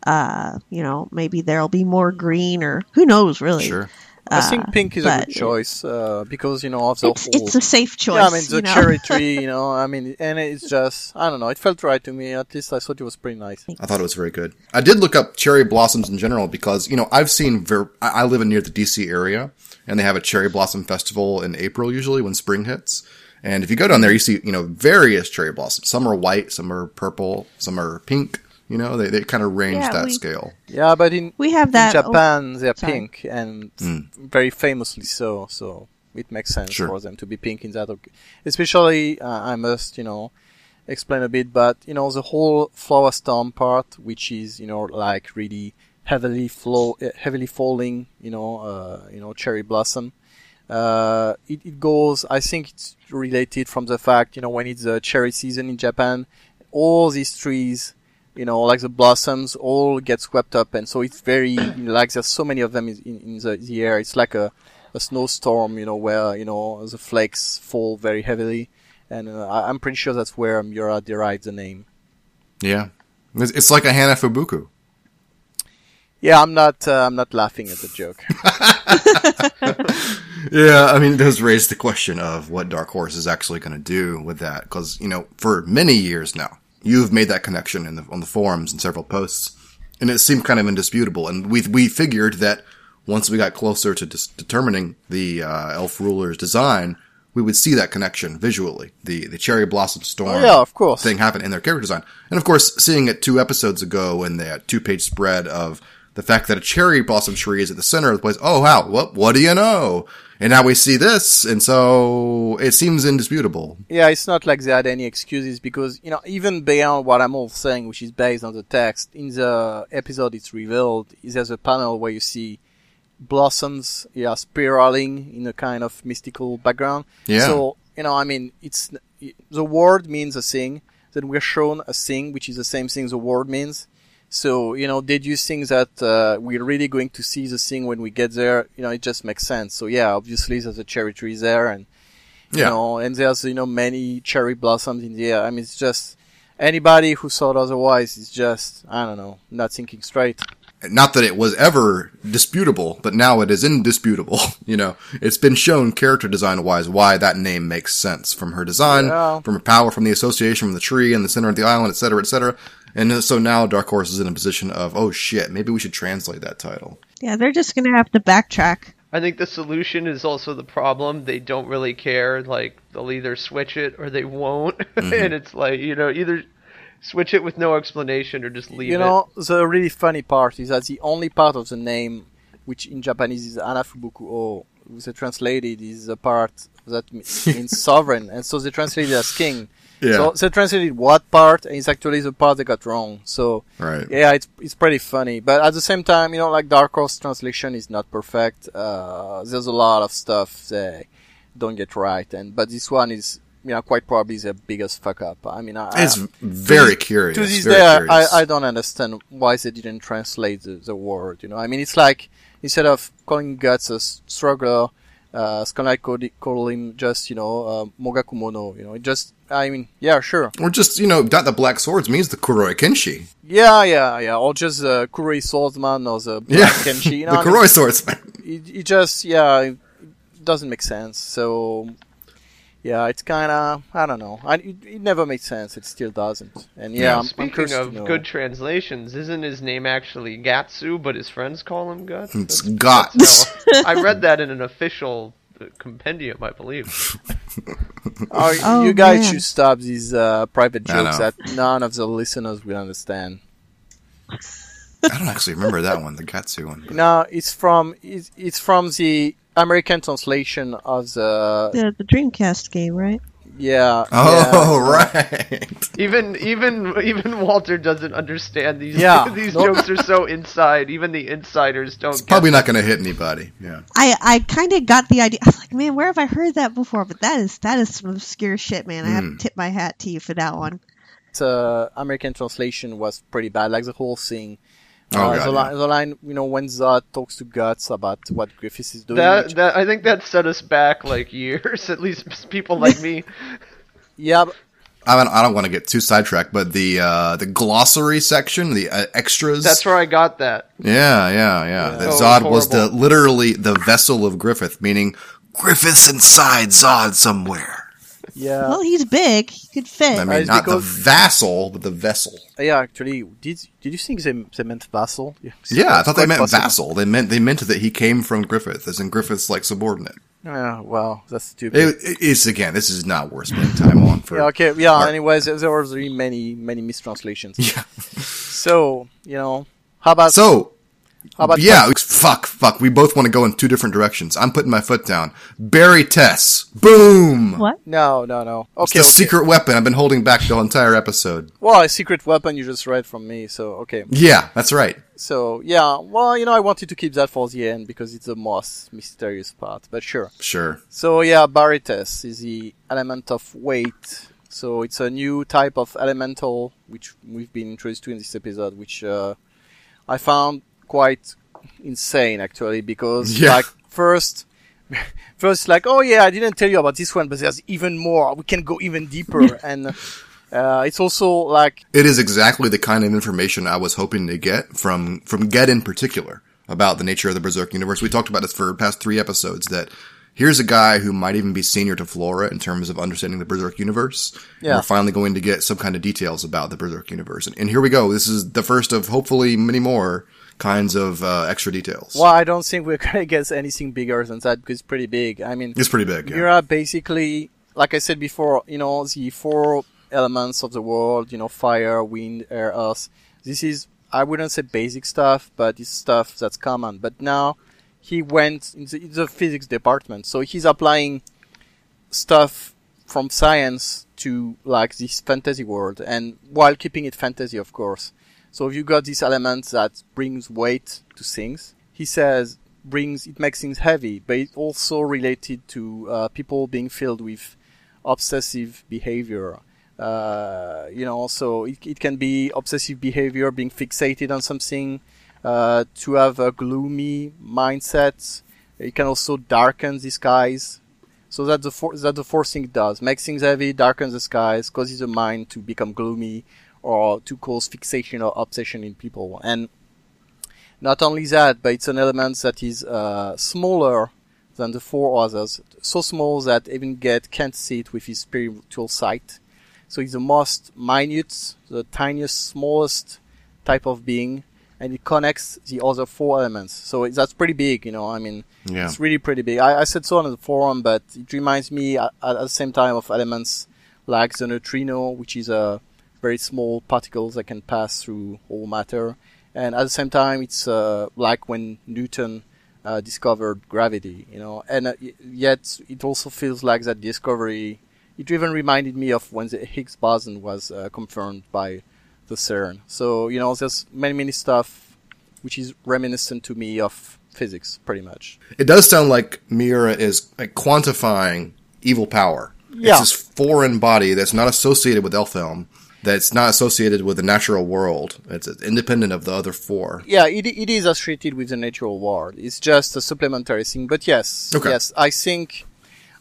S3: Uh, you know, maybe there'll be more green or who knows, really.
S1: Sure.
S2: I think
S3: Uh,
S2: pink is a good choice uh, because you know of the
S3: It's
S2: whole.
S3: it's a safe choice.
S2: yeah, I mean the
S3: you know?
S2: cherry tree, you know. I mean, and it's just I don't know. It felt right to me. At least I thought it was pretty nice.
S1: I thought it was very good. I did look up cherry blossoms in general because, you know, I've seen, ver- I I live in near the DC area and they have a cherry blossom festival in April usually when spring hits. And if you go down there, you see, you know, various cherry blossoms. Some are white, some are purple, some are pink. You know, they, they kind of range
S3: Yeah,
S1: that
S3: we-
S1: scale.
S2: Yeah, but in,
S3: We have
S2: in
S3: that. oh,
S2: Japan they're
S3: sorry.
S2: pink and
S1: Mm.
S2: very famously so. So it makes sense
S1: Sure.
S2: for them to be pink in that. Especially, uh, I must, you know, explain a bit. But you know, the whole flower storm part, which is you know like really heavily flow, uh, heavily falling, you know, uh, you know, cherry blossom. Uh, it, it goes. I think it's related from the fact, you know, when it's the cherry season in Japan, all these trees you know, like the blossoms all get swept up, and so it's very like there's so many of them in, in the, the air. It's like a, a snowstorm, you know, where you know the flakes fall very heavily, and uh, I- I'm pretty sure that's where Miura derived the name.
S1: Yeah. It's, like a Hanafubuki.
S2: Yeah, I'm not uh, I'm not laughing at the joke.
S1: Yeah, I mean, it does raise the question of what Dark Horse is actually going to do with that, because you know, for many years now, you've made that connection in the on the forums and several posts, and it seemed kind of indisputable. And we we figured that once we got closer to dis- determining the uh, elf ruler's design, we would see that connection visually. The the cherry blossom storm
S2: Oh, yeah, of course.
S1: thing happened in their character design, and of course, seeing it two episodes ago in the two page spread of the fact that a cherry blossom tree is at the center of the place. Oh wow, what what do you know? And now we see this, and so it seems indisputable.
S2: Yeah, it's not like they had any excuses because, you know, even beyond what I'm all saying, which is based on the text, in the episode it's revealed, there's a panel where you see blossoms, yeah, spiraling in a kind of mystical background.
S1: Yeah.
S2: So, you know, I mean, it's, the word means a thing, then we're shown a thing, which is the same thing the word means. So, you know, did you think that uh, we're really going to see the thing when we get there? You know, it just makes sense. So, yeah, obviously there's a cherry tree there, and you
S1: Yeah.
S2: know, and there's you know many cherry blossoms in the air. I mean, it's just anybody who thought otherwise is just I don't know, not thinking straight.
S1: Not that it was ever disputable, but now it is indisputable. You know, it's been shown character design wise why that name makes sense from her design,
S2: Yeah.
S1: from her power, from the association from the tree and the center of the island, et cetera, et cetera. And so now Dark Horse is in a position of, oh shit, maybe we should translate that title.
S3: Yeah, they're just gonna have to backtrack.
S4: I think the solution is also the problem. They don't really care. Like they'll either switch it or they won't, mm-hmm. and it's like you know either switch it with no explanation or just leave it.
S2: you
S4: it.
S2: know, the really funny part is that the only part of the name, which in Japanese is Hanafubuki O, the translated is the part that means sovereign, and so they translated as king.
S1: Yeah.
S2: So they translated what part, and it's actually the part they got wrong. So
S1: Right.
S2: yeah, it's it's pretty funny, but at the same time, you know, like Dark Horse translation is not perfect. Uh, there's a lot of stuff they don't get right, and but this one is, you know, quite probably the biggest fuck up. I mean, I,
S1: It's
S2: I,
S1: very curious.
S2: to this
S1: very
S2: day, I,
S1: curious.
S2: I don't understand why they didn't translate the, the word. You know, I mean, it's like instead of calling Guts a struggler, uh, Skull Knight call, call him just, you know, uh, Mogakumono. You know, it just, I mean, yeah, sure.
S1: or just, you know, not the black swords means the Kuroi Kenshi.
S2: Yeah, yeah, yeah. Or just the kuroi Swordsman or the Black
S1: Yeah.
S2: Kenshi. You know,
S1: the
S2: I mean,
S1: Kuroi swordsman.
S2: it, it just, yeah, it doesn't make sense. So, yeah, it's kind of, I don't know. I, it, it never made sense. It still doesn't. And yeah,
S1: Yeah.
S2: I'm, I'm
S4: Speaking of good translations, isn't his name actually Gatsu, but his friends call him Guts?
S1: It's
S4: That's-
S1: Guts.
S4: I read that in an official uh, compendium, I believe.
S2: Oh,
S3: Oh,
S2: you guys
S3: man.
S2: should stop these uh, private jokes that none of the listeners will understand.
S1: I don't actually remember that one, the Gatsu one. but-
S2: No, it's from it's, it's from the American translation of the
S3: The the Dreamcast game, right?
S2: Yeah.
S1: Oh,
S2: yeah.
S1: right.
S4: Even even even Walter doesn't understand these.
S2: Yeah.
S4: these
S2: Nope.
S4: jokes are so inside. Even the insiders don't.
S1: It's probably
S4: them.
S1: not going to hit anybody. Yeah.
S3: I I kind of got the idea. I was like, man, where have I heard that before? But that is that is some obscure shit, man. I have
S1: Hmm.
S3: to tip my hat to you for that one.
S2: The American translation was pretty bad, like the whole thing.
S1: Oh,
S2: Uh,
S1: God,
S2: the,
S1: yeah.
S2: li- line, you know, when Zodd talks to Guts about what Griffiths is doing.
S4: That,
S2: which-
S4: that I think that set us back like years. At least people like me.
S2: yeah, but
S1: I don't, I don't want to get too sidetracked, but the uh, the glossary section, the uh, extras.
S4: That's where I got that.
S1: Yeah, yeah, yeah. That
S4: Oh,
S1: Zodd was the literally the vessel of Griffith, meaning Griffith's inside Zodd somewhere.
S2: Yeah.
S3: Well, he's big. He could fit.
S1: I mean,
S2: it's
S1: not the
S2: because-
S1: vassal, but the vessel.
S2: yeah, actually, did did you think they, they meant vassal?
S1: Yeah, I thought they
S2: quite
S1: meant
S2: possible.
S1: vassal. They meant they meant that he came from Griffith, as in Griffith's like subordinate.
S2: Yeah, well, that's stupid.
S1: It, it- it's again, this is not worth spending time on for.
S2: yeah, okay, yeah.
S1: Art.
S2: Anyways, there were really many, many mistranslations.
S1: Yeah.
S2: So, you know, how about
S1: So
S2: how about
S1: yeah, fuck, fuck. We both want to go in two different directions. I'm putting my foot down. Barites, boom.
S3: what?
S2: No, no, no.
S1: It's
S2: Okay,
S1: the
S2: okay.
S1: secret weapon I've been holding back the entire episode.
S2: Well, a secret weapon you just read from me. So okay.
S1: Yeah, that's right.
S2: So yeah, well, you know, I wanted to keep that for the end because it's the most mysterious part. But sure.
S1: Sure.
S2: So yeah, Barites is the element of weight. So it's a new type of elemental which we've been introduced to in this episode, which uh, I found quite insane actually because
S1: Yeah.
S2: like first. First, like, oh yeah, I didn't tell you about this one, but there's even more. We can go even deeper, and uh, it's also like
S1: It is exactly the kind of information I was hoping to get from from Get in particular about the nature of the Berserk universe. We talked about this for the past three episodes. That here's a guy who might even be senior to Flora in terms of understanding the Berserk universe.
S2: Yeah.
S1: we're finally going to get some kind of details about the Berserk universe, and, and here we go. This is the first of hopefully many more kinds of uh, extra details.
S2: Well, I don't think we're gonna get anything bigger than that because it's pretty big. I mean,
S1: It's pretty big. Yeah.
S2: Miura basically, like I said before, you know, the four elements of the world, you know, fire, wind, air, earth. This is, I wouldn't say basic stuff, but it's stuff that's common. But now he went in the, in the physics department, so he's applying stuff from science to like this fantasy world, and while keeping it fantasy, of course. So if you got this element that brings weight to things. He says brings it makes things heavy, but it also related to uh, people being filled with obsessive behavior. Uh, you know, so it, it can be obsessive behavior, being fixated on something, uh, to have a gloomy mindset. It can also darken the skies. So that the four, that the it does makes things heavy, darkens the skies, causes the mind to become gloomy, or to cause fixation or obsession in people. And not only that, but it's an element that is uh, smaller than the four others, so small that even Get can't see it with his spiritual sight. So it's the most minute, the tiniest, smallest type of being, and it connects the other four elements. So that's pretty big, you know. I mean,
S1: Yeah.
S2: it's really pretty big. I, I said so on the forum, but it reminds me at, at the same time of elements like the neutrino, which is a very small particles that can pass through all matter. And at the same time, it's uh, like when Newton uh, discovered gravity, you know. And uh, yet, it also feels like that discovery. It even reminded me of when the Higgs boson was uh, confirmed by the CERN. So you know, there's many many stuff which is reminiscent to me of physics, pretty much.
S1: It does sound like Miura is like quantifying evil power.
S2: Yeah.
S1: It's this foreign body that's not associated with Elfhelm, that's not associated with the natural world. It's independent of the other four.
S2: Yeah, it, it is associated with the natural world. It's just a supplementary thing. But yes,
S1: Okay.
S2: yes, I think,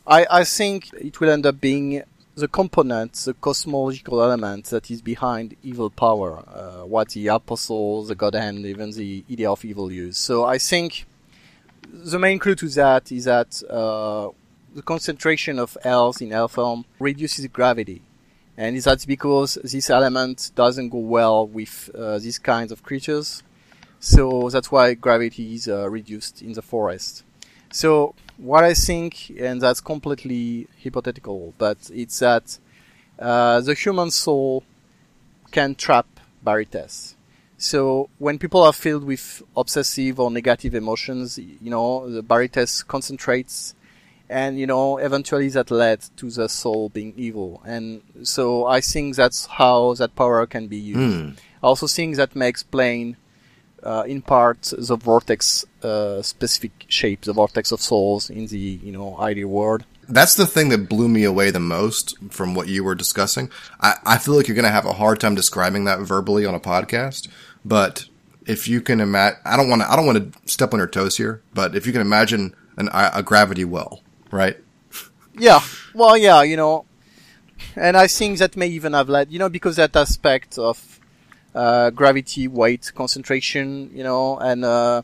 S2: I, I think it will end up being the component, the cosmological element that is behind evil power, uh, what the apostles, the god hand, even the idea of evil use. So I think the main clue to that is that uh, the concentration of elves in Elfhelm reduces gravity. And that's because this element doesn't go well with uh, these kinds of creatures. So that's why gravity is uh, reduced in the forest. So what I think, and that's completely hypothetical, but it's that uh, the human soul can trap Barites. So when people are filled with obsessive or negative emotions, you know, the Barites concentrates and you know eventually that led to the soul being evil. And so i think that's how that power can be used. I also think that may explain uh, in part the vortex uh, specific shape the vortex of souls in the you know ideal world.
S1: That's the thing that blew me away the most from what you were discussing. I, I feel like you're going to have a hard time describing that verbally on a podcast, but if you can imagine, I don't want to, I don't want to step on your toes here, but if you can imagine an, a gravity well, right?
S2: yeah well yeah you know and I think that may even have led, you know, because that aspect of uh, gravity, weight, concentration, you know, and uh,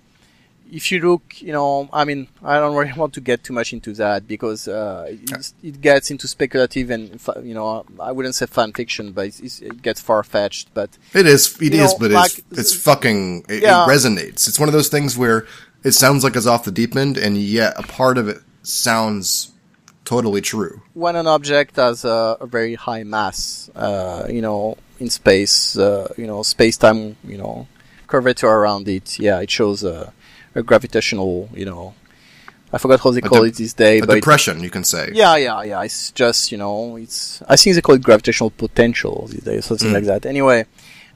S2: if you look, you know, I mean, I don't really want to get too much into that because uh, it, it gets into speculative and you know, I wouldn't say fan fiction, but it's, it's, it gets far fetched. But
S1: it is, it is,
S2: know,
S1: but
S2: like-
S1: it's, it's fucking, it,
S2: Yeah.
S1: it resonates. It's one of those things where it sounds like it's off the deep end, and yet a part of it sounds totally true.
S2: when an object has a, a very high mass, uh, you know, in space, uh, you know, space-time, you know, curvature around it, yeah, it shows a, a gravitational, you know, I forgot how they call
S1: de-
S2: it these days.
S1: A
S2: but
S1: depression, you can say.
S2: yeah, yeah, yeah. It's just you know, it's I think they call it gravitational potential these days, something
S1: Mm.
S2: like that. Anyway,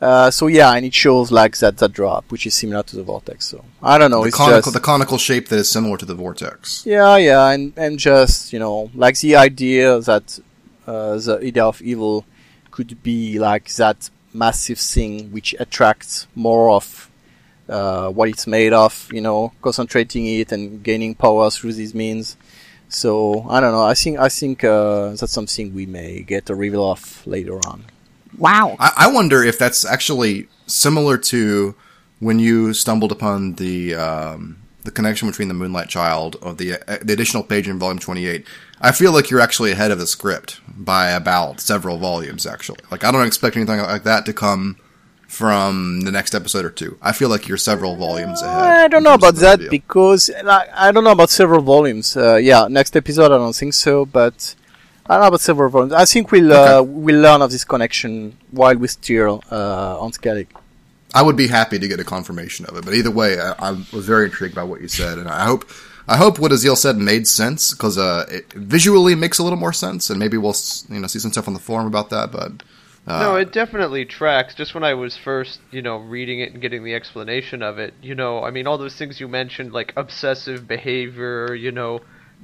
S2: uh, so yeah, and it shows like that that drop, which is similar to the vortex. So I don't know.
S1: the
S2: it's
S1: conical,
S2: just
S1: the conical shape that is similar to the vortex.
S2: yeah, yeah, and and just you know, like the idea that uh, the idea of evil could be like that massive thing which attracts more of uh, what it's made of, you know, concentrating it and gaining power through these means. So I don't know. I think I think uh, that's something we may get a reveal of later on.
S3: Wow.
S1: I, I wonder if that's actually similar to when you stumbled upon the um, the connection between the Moonlight Child of the uh, the additional page in volume twenty eight. I feel like you're actually ahead of the script by about several volumes. Actually, like I don't expect anything like that to come from the next episode or two. I feel like you're several volumes ahead.
S2: I don't know about that
S1: reveal.
S2: because like, I don't know about several volumes. Uh, yeah, next episode I don't think so, but I don't know about several volumes. I think we'll uh, we'll learn of this connection while we're still uh, on Skellig.
S1: I would be happy to get a confirmation of it. But either way, I, I was very intrigued by what you said, and I hope I hope what Azil said made sense because uh, it visually makes a little more sense, and maybe we'll you know see some stuff on the forum about that. But uh,
S4: no, it definitely tracks. Just when I was first, you know, reading it and getting the explanation of it, you know, I mean, all those things you mentioned, like obsessive behavior, you know,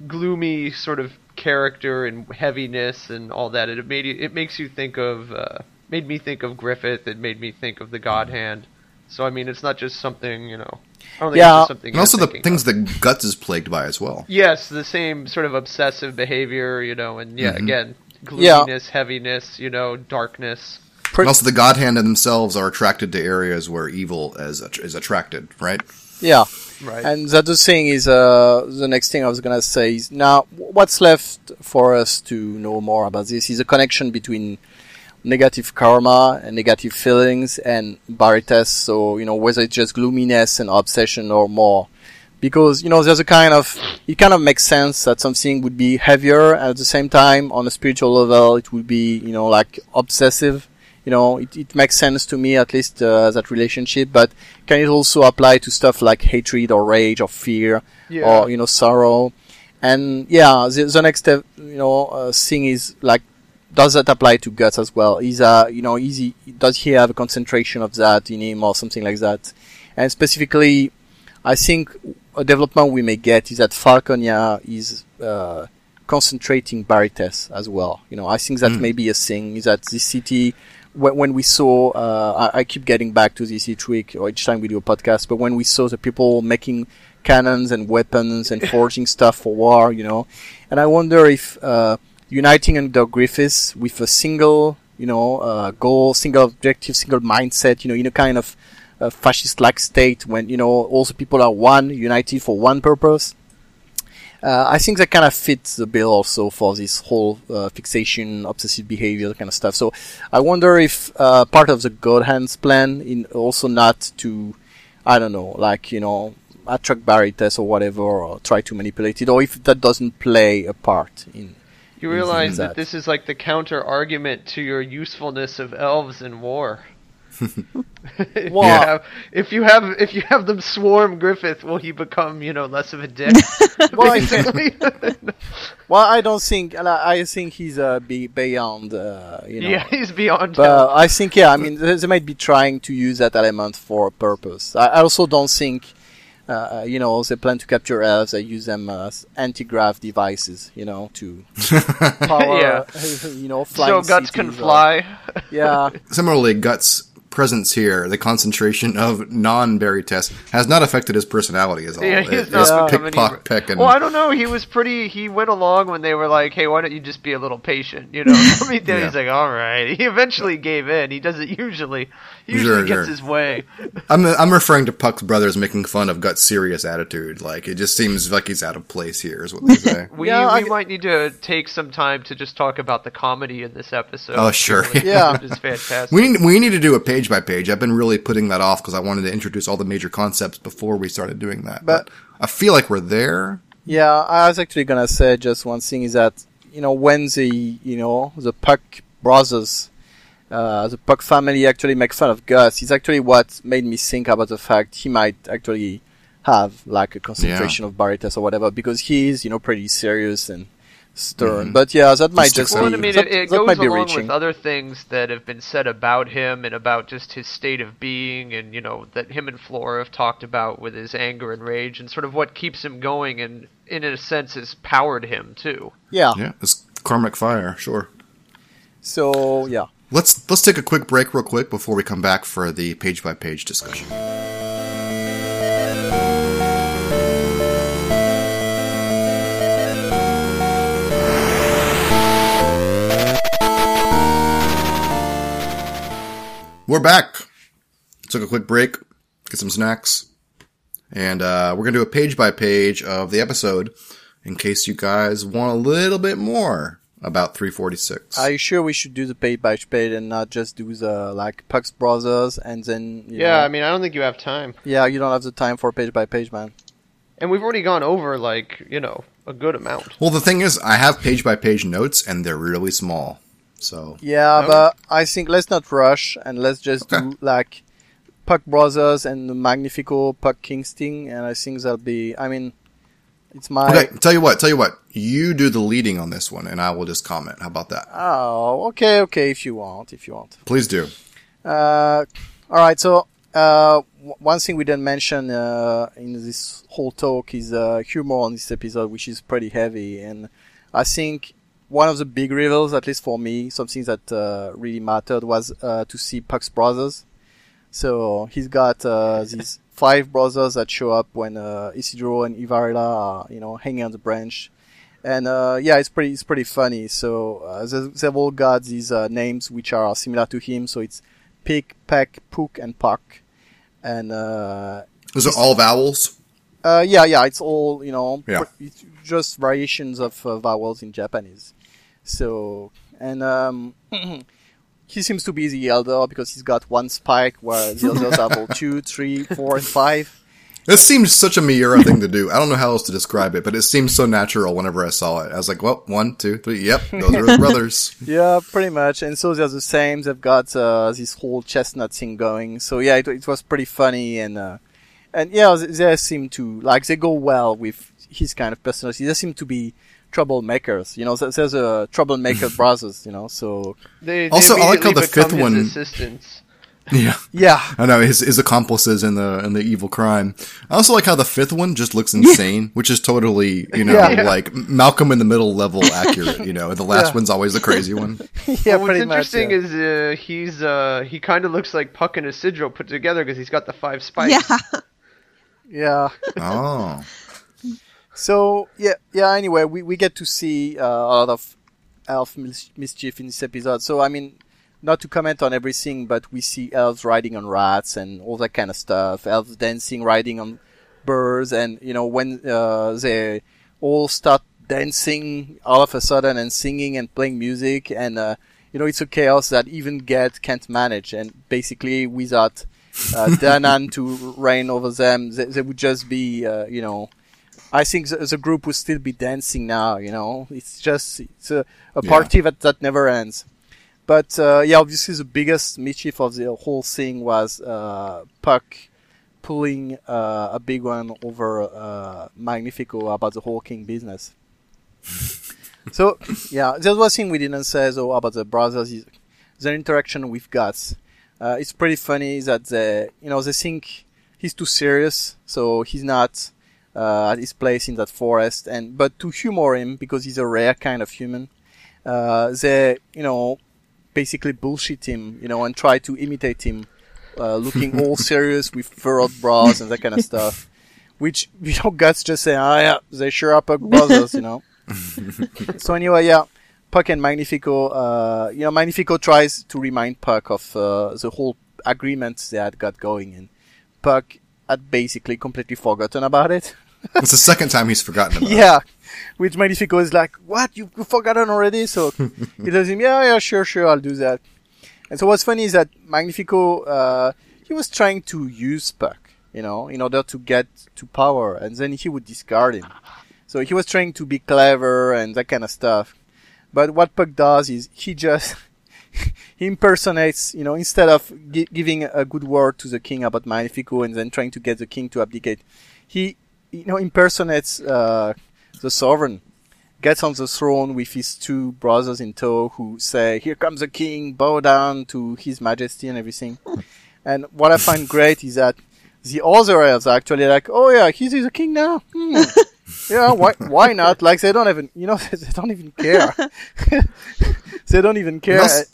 S4: gloomy sort of character and heaviness and all that. It made you, it makes you think of, uh, made me think of Griffith. It made me think of the God Hand. So I mean, it's not just something, you know. I don't think
S2: Yeah.
S4: it's just something.
S1: and also the things
S4: of.
S1: that Guts is plagued by as well.
S4: Yes, the same sort of obsessive behavior, you know, and yeah,
S1: Mhm.
S4: again,
S2: Yeah.
S4: gloominess, heaviness, you know, darkness.
S2: Pre-
S1: And also the God Hand themselves are attracted to areas where evil is is attracted, right?
S2: Yeah,
S4: Right.
S2: and the other thing is uh, the next thing I was gonna say is now what's left for us to know more about this is a connection between negative karma and negative feelings and Barites. So you know whether it's just gloominess and obsession or more, because you know there's a kind of it kind of makes sense that something would be heavier at the same time on a spiritual level it would be you know like obsessive. You know, it, it makes sense to me at least uh, that relationship, but can it also apply to stuff like hatred or rage or fear
S4: Yeah.
S2: or you know sorrow? And yeah, the, the next step, you know, uh, thing is like, does that apply to guts as well? Is uh, you know, easy? Does he have a concentration of that in him or something like that? And specifically, I think a development we may get is that Falconia is uh, concentrating Barites as well. You know, I think that
S1: Mm.
S2: may be a thing. Is that this city when, when we saw, uh, I, I keep getting back to this each week or each time we do a podcast, but when we saw the people making cannons and weapons and forging stuff for war, you know, and I wonder if uh, uniting under Griffiths with a single, you know, uh, goal, single objective, single mindset, you know, in a kind of uh, fascist-like state when you know all the people are one, united for one purpose. Uh, I think that kind of fits the bill also for this whole uh, fixation, obsessive behavior kind of stuff. So I wonder if uh, part of the God Hands plan in also not to, I don't know, like you know, attract Barites or whatever, or try to manipulate it, or if that doesn't play a part in.
S4: You
S2: in
S4: realize
S2: that.
S4: that this is like the counter argument to your usefulness of elves in war. If,
S2: Well-
S4: you have, if you have if you have them swarm Griffith, will he become you know less of a dick?
S2: Well, I-
S4: basically.
S2: Well, I don't think, I I think he's uh, be beyond, uh, you know.
S4: yeah, he's beyond.
S2: But
S4: help.
S2: I think, yeah, I mean, they they might be trying to use that element for a purpose. I, I also don't think, uh, you know, they plan to capture elves. They use them as anti-grav devices, you know, to power,
S4: Yeah.
S2: you know, flying
S4: so guts can
S2: cities or-
S4: fly.
S2: yeah,
S1: Similarly, Guts presence here, the concentration of non-Barites, has not affected his personality at all.
S4: Yeah, he's
S1: It-
S4: not
S1: it's pick,
S4: any-
S1: pock, peck, and
S4: Well, I don't know. He was pretty. He went along when they were like, "Hey, why don't you just be a little patient?" You know. I mean, then
S1: Yeah.
S4: he's like, "All right." He eventually gave in. He doesn't usually. He
S1: Sure,
S4: usually gets
S1: sure.
S4: his way.
S1: I'm I'm referring to Puck's brothers making fun of Gut's serious attitude. Like it just seems like he's out of place here, is what they say.
S4: We
S2: Yeah,
S4: we
S2: I-
S4: might need to take some time to just talk about the comedy in this episode.
S1: Oh, sure.
S2: Yeah.
S4: it's fantastic.
S1: we need, we need to do a page by page. I've been really putting that off because I wanted to introduce all the major concepts before we started doing that. But,
S2: But-
S1: I feel like we're there.
S2: Yeah, I was actually gonna say just one thing is that you know when the you know the Puck brothers, uh, the Puck family actually make fun of Guts. It's actually what made me think about the fact he might actually have like a concentration of Barites or whatever because he's you know pretty serious and stern.
S1: Mhm.
S2: But yeah, that might
S1: sticks
S2: just
S1: out.
S2: be
S4: Well, I mean,
S2: that,
S4: it, it
S2: that
S4: goes
S2: might be
S4: along
S2: reaching.
S4: with other things that have been said about him and about just his state of being, and you know that him and Flora have talked about with his anger and rage, and sort of what keeps him going, and in a sense has powered him too.
S2: Yeah.
S1: Yeah, it's karmic fire, sure.
S2: So yeah.
S1: Let's let's take a quick break real quick before we come back for the page by page discussion. We're back. Took a quick break, get some snacks, and uh, we're gonna do a page by page of the episode in case you guys want a little bit more about 346.
S2: Are you sure we should do the page by page and not just do the like Puck's brothers and then you
S4: Yeah,
S2: know-
S4: I mean, I don't think you have time,
S2: yeah you don't have the time for page by page man.
S4: and we've already gone over like you know a good amount.
S1: Well, the thing is, I have page by page notes, and they're really small. So
S2: Yeah,
S4: Okay.
S2: but I think let's not rush and let's just
S1: Okay.
S2: do like Puck Brothers and the Magnifico Puck Kings thing, and I think that'll be. I mean, it's my.
S1: okay, tell you what, tell you what, you do the leading on this one, and I will just comment. How about that?
S2: Oh, okay, okay. If you want, if you want.
S1: Please do.
S2: Uh, all right. So uh, w- one thing we didn't mention uh, in this whole talk is uh, humor on this episode, which is pretty heavy, and I think one of the big reveals, at least for me, something that uh, really mattered was uh, to see Puck's brothers. So he's got uh, these five brothers that show up when uh, Isidro and Ivarela are, you know, hanging on the branch. And uh, yeah, it's pretty, it's pretty funny. So uh, they- they've all got these uh, names which are similar to him. So it's Pick, Peck, Pook, and Puck. And uh,
S1: Those are all vowels.
S2: uh, yeah, yeah, it's all you know,
S1: Yeah.
S2: pr- it's just variations of uh, vowels in Japanese. So, and um, he seems to be the elder because he's got one spike, where the others have all two, three, four, and five.
S1: This seems such a Miura thing to do. I don't know how else to describe it, but it seems so natural whenever I saw it. I was like, well, one, two, three. Yep, those are his brothers.
S2: Yeah, pretty much. And so they're the same. They've got uh, this whole chestnut thing going. So yeah, it, it was pretty funny and uh, and yeah, they, they seem to like they go well with his kind of personality. They seem to be troublemakers. You know, there- there's a troublemaker brothers. You know, so
S4: They, they
S1: Also, I like how the fifth one-
S4: his assistants.
S1: Yeah.
S2: yeah,
S1: I know his his accomplices in the in the evil crime. I also like how the fifth one just looks insane, which is totally you know
S2: Yeah.
S1: like Malcolm in the Middle level accurate. You know, the last
S2: Yeah.
S1: one's always the crazy one.
S2: yeah.
S4: Well, what's
S2: pretty much.
S4: interesting
S2: yeah.
S4: is uh, he's uh, he kind of looks like Puck and Isidro put together because he's got the five spikes.
S3: Yeah.
S2: yeah.
S1: Oh,
S2: So yeah, yeah. Anyway, we, we get to see uh, a lot of elf mis- mischief in this episode. So I mean, not to comment on everything, but we see elves riding on rats and all that kind of stuff. Elves dancing, riding on birds, and you know when uh, they all start dancing all of a sudden and singing and playing music, and uh, you know it's a chaos that even Get can't manage. And basically, without uh, Danan to reign over them, they, they would just be, uh, you know. I think the, the group would still be dancing now. You know, it's just it's a, a
S1: Yeah.
S2: party that that never ends. But uh, yeah, obviously the biggest mischief of the whole thing was uh, Puck pulling uh, a big one over uh, Magnifico about the whole King business. so yeah, there's one thing we didn't say though about the brothers is their interaction with Guts. Uh, it's pretty funny that they, you know, they think he's too serious, so he's not at his place in that forest. And but to humor him because he's a rare kind of human, uh, they, you know, basically bullshit him, you know, and try to imitate him uh, looking all serious with furrowed brows and that kind of stuff. Which you know, Guts just say, "Ah, yeah, they sure are Puck brothers," you know. so anyway, yeah, Puck and Magnifico. Uh, you know, Magnifico tries to remind Puck of uh, the whole agreement they had got going, and Puck had basically completely forgotten about it.
S1: it's the second time he's forgotten about it.
S2: yeah, which Magnifico is like, "What? You've forgotten already?" So he tells him, "Yeah, yeah, sure, sure, I'll do that." And so what's funny is that Magnifico, uh, he was trying to use Puck, you know, in order to get to power, and then he would discard him. So he was trying to be clever and that kind of stuff. But what Puck does is he just he impersonates, you know, instead of gi- giving a good word to the king about Magnifico and then trying to get the king to abdicate, he you know impersonates uh, the sovereign, gets on the throne with his two brothers in tow who say, "Here comes the king, bow down to his majesty and everything." and what I find great is that the other elves are actually like, "Oh yeah, he's the king now." Hmm. yeah, why why not? Like they don't even you know they don't even care. they don't even care.
S1: Also-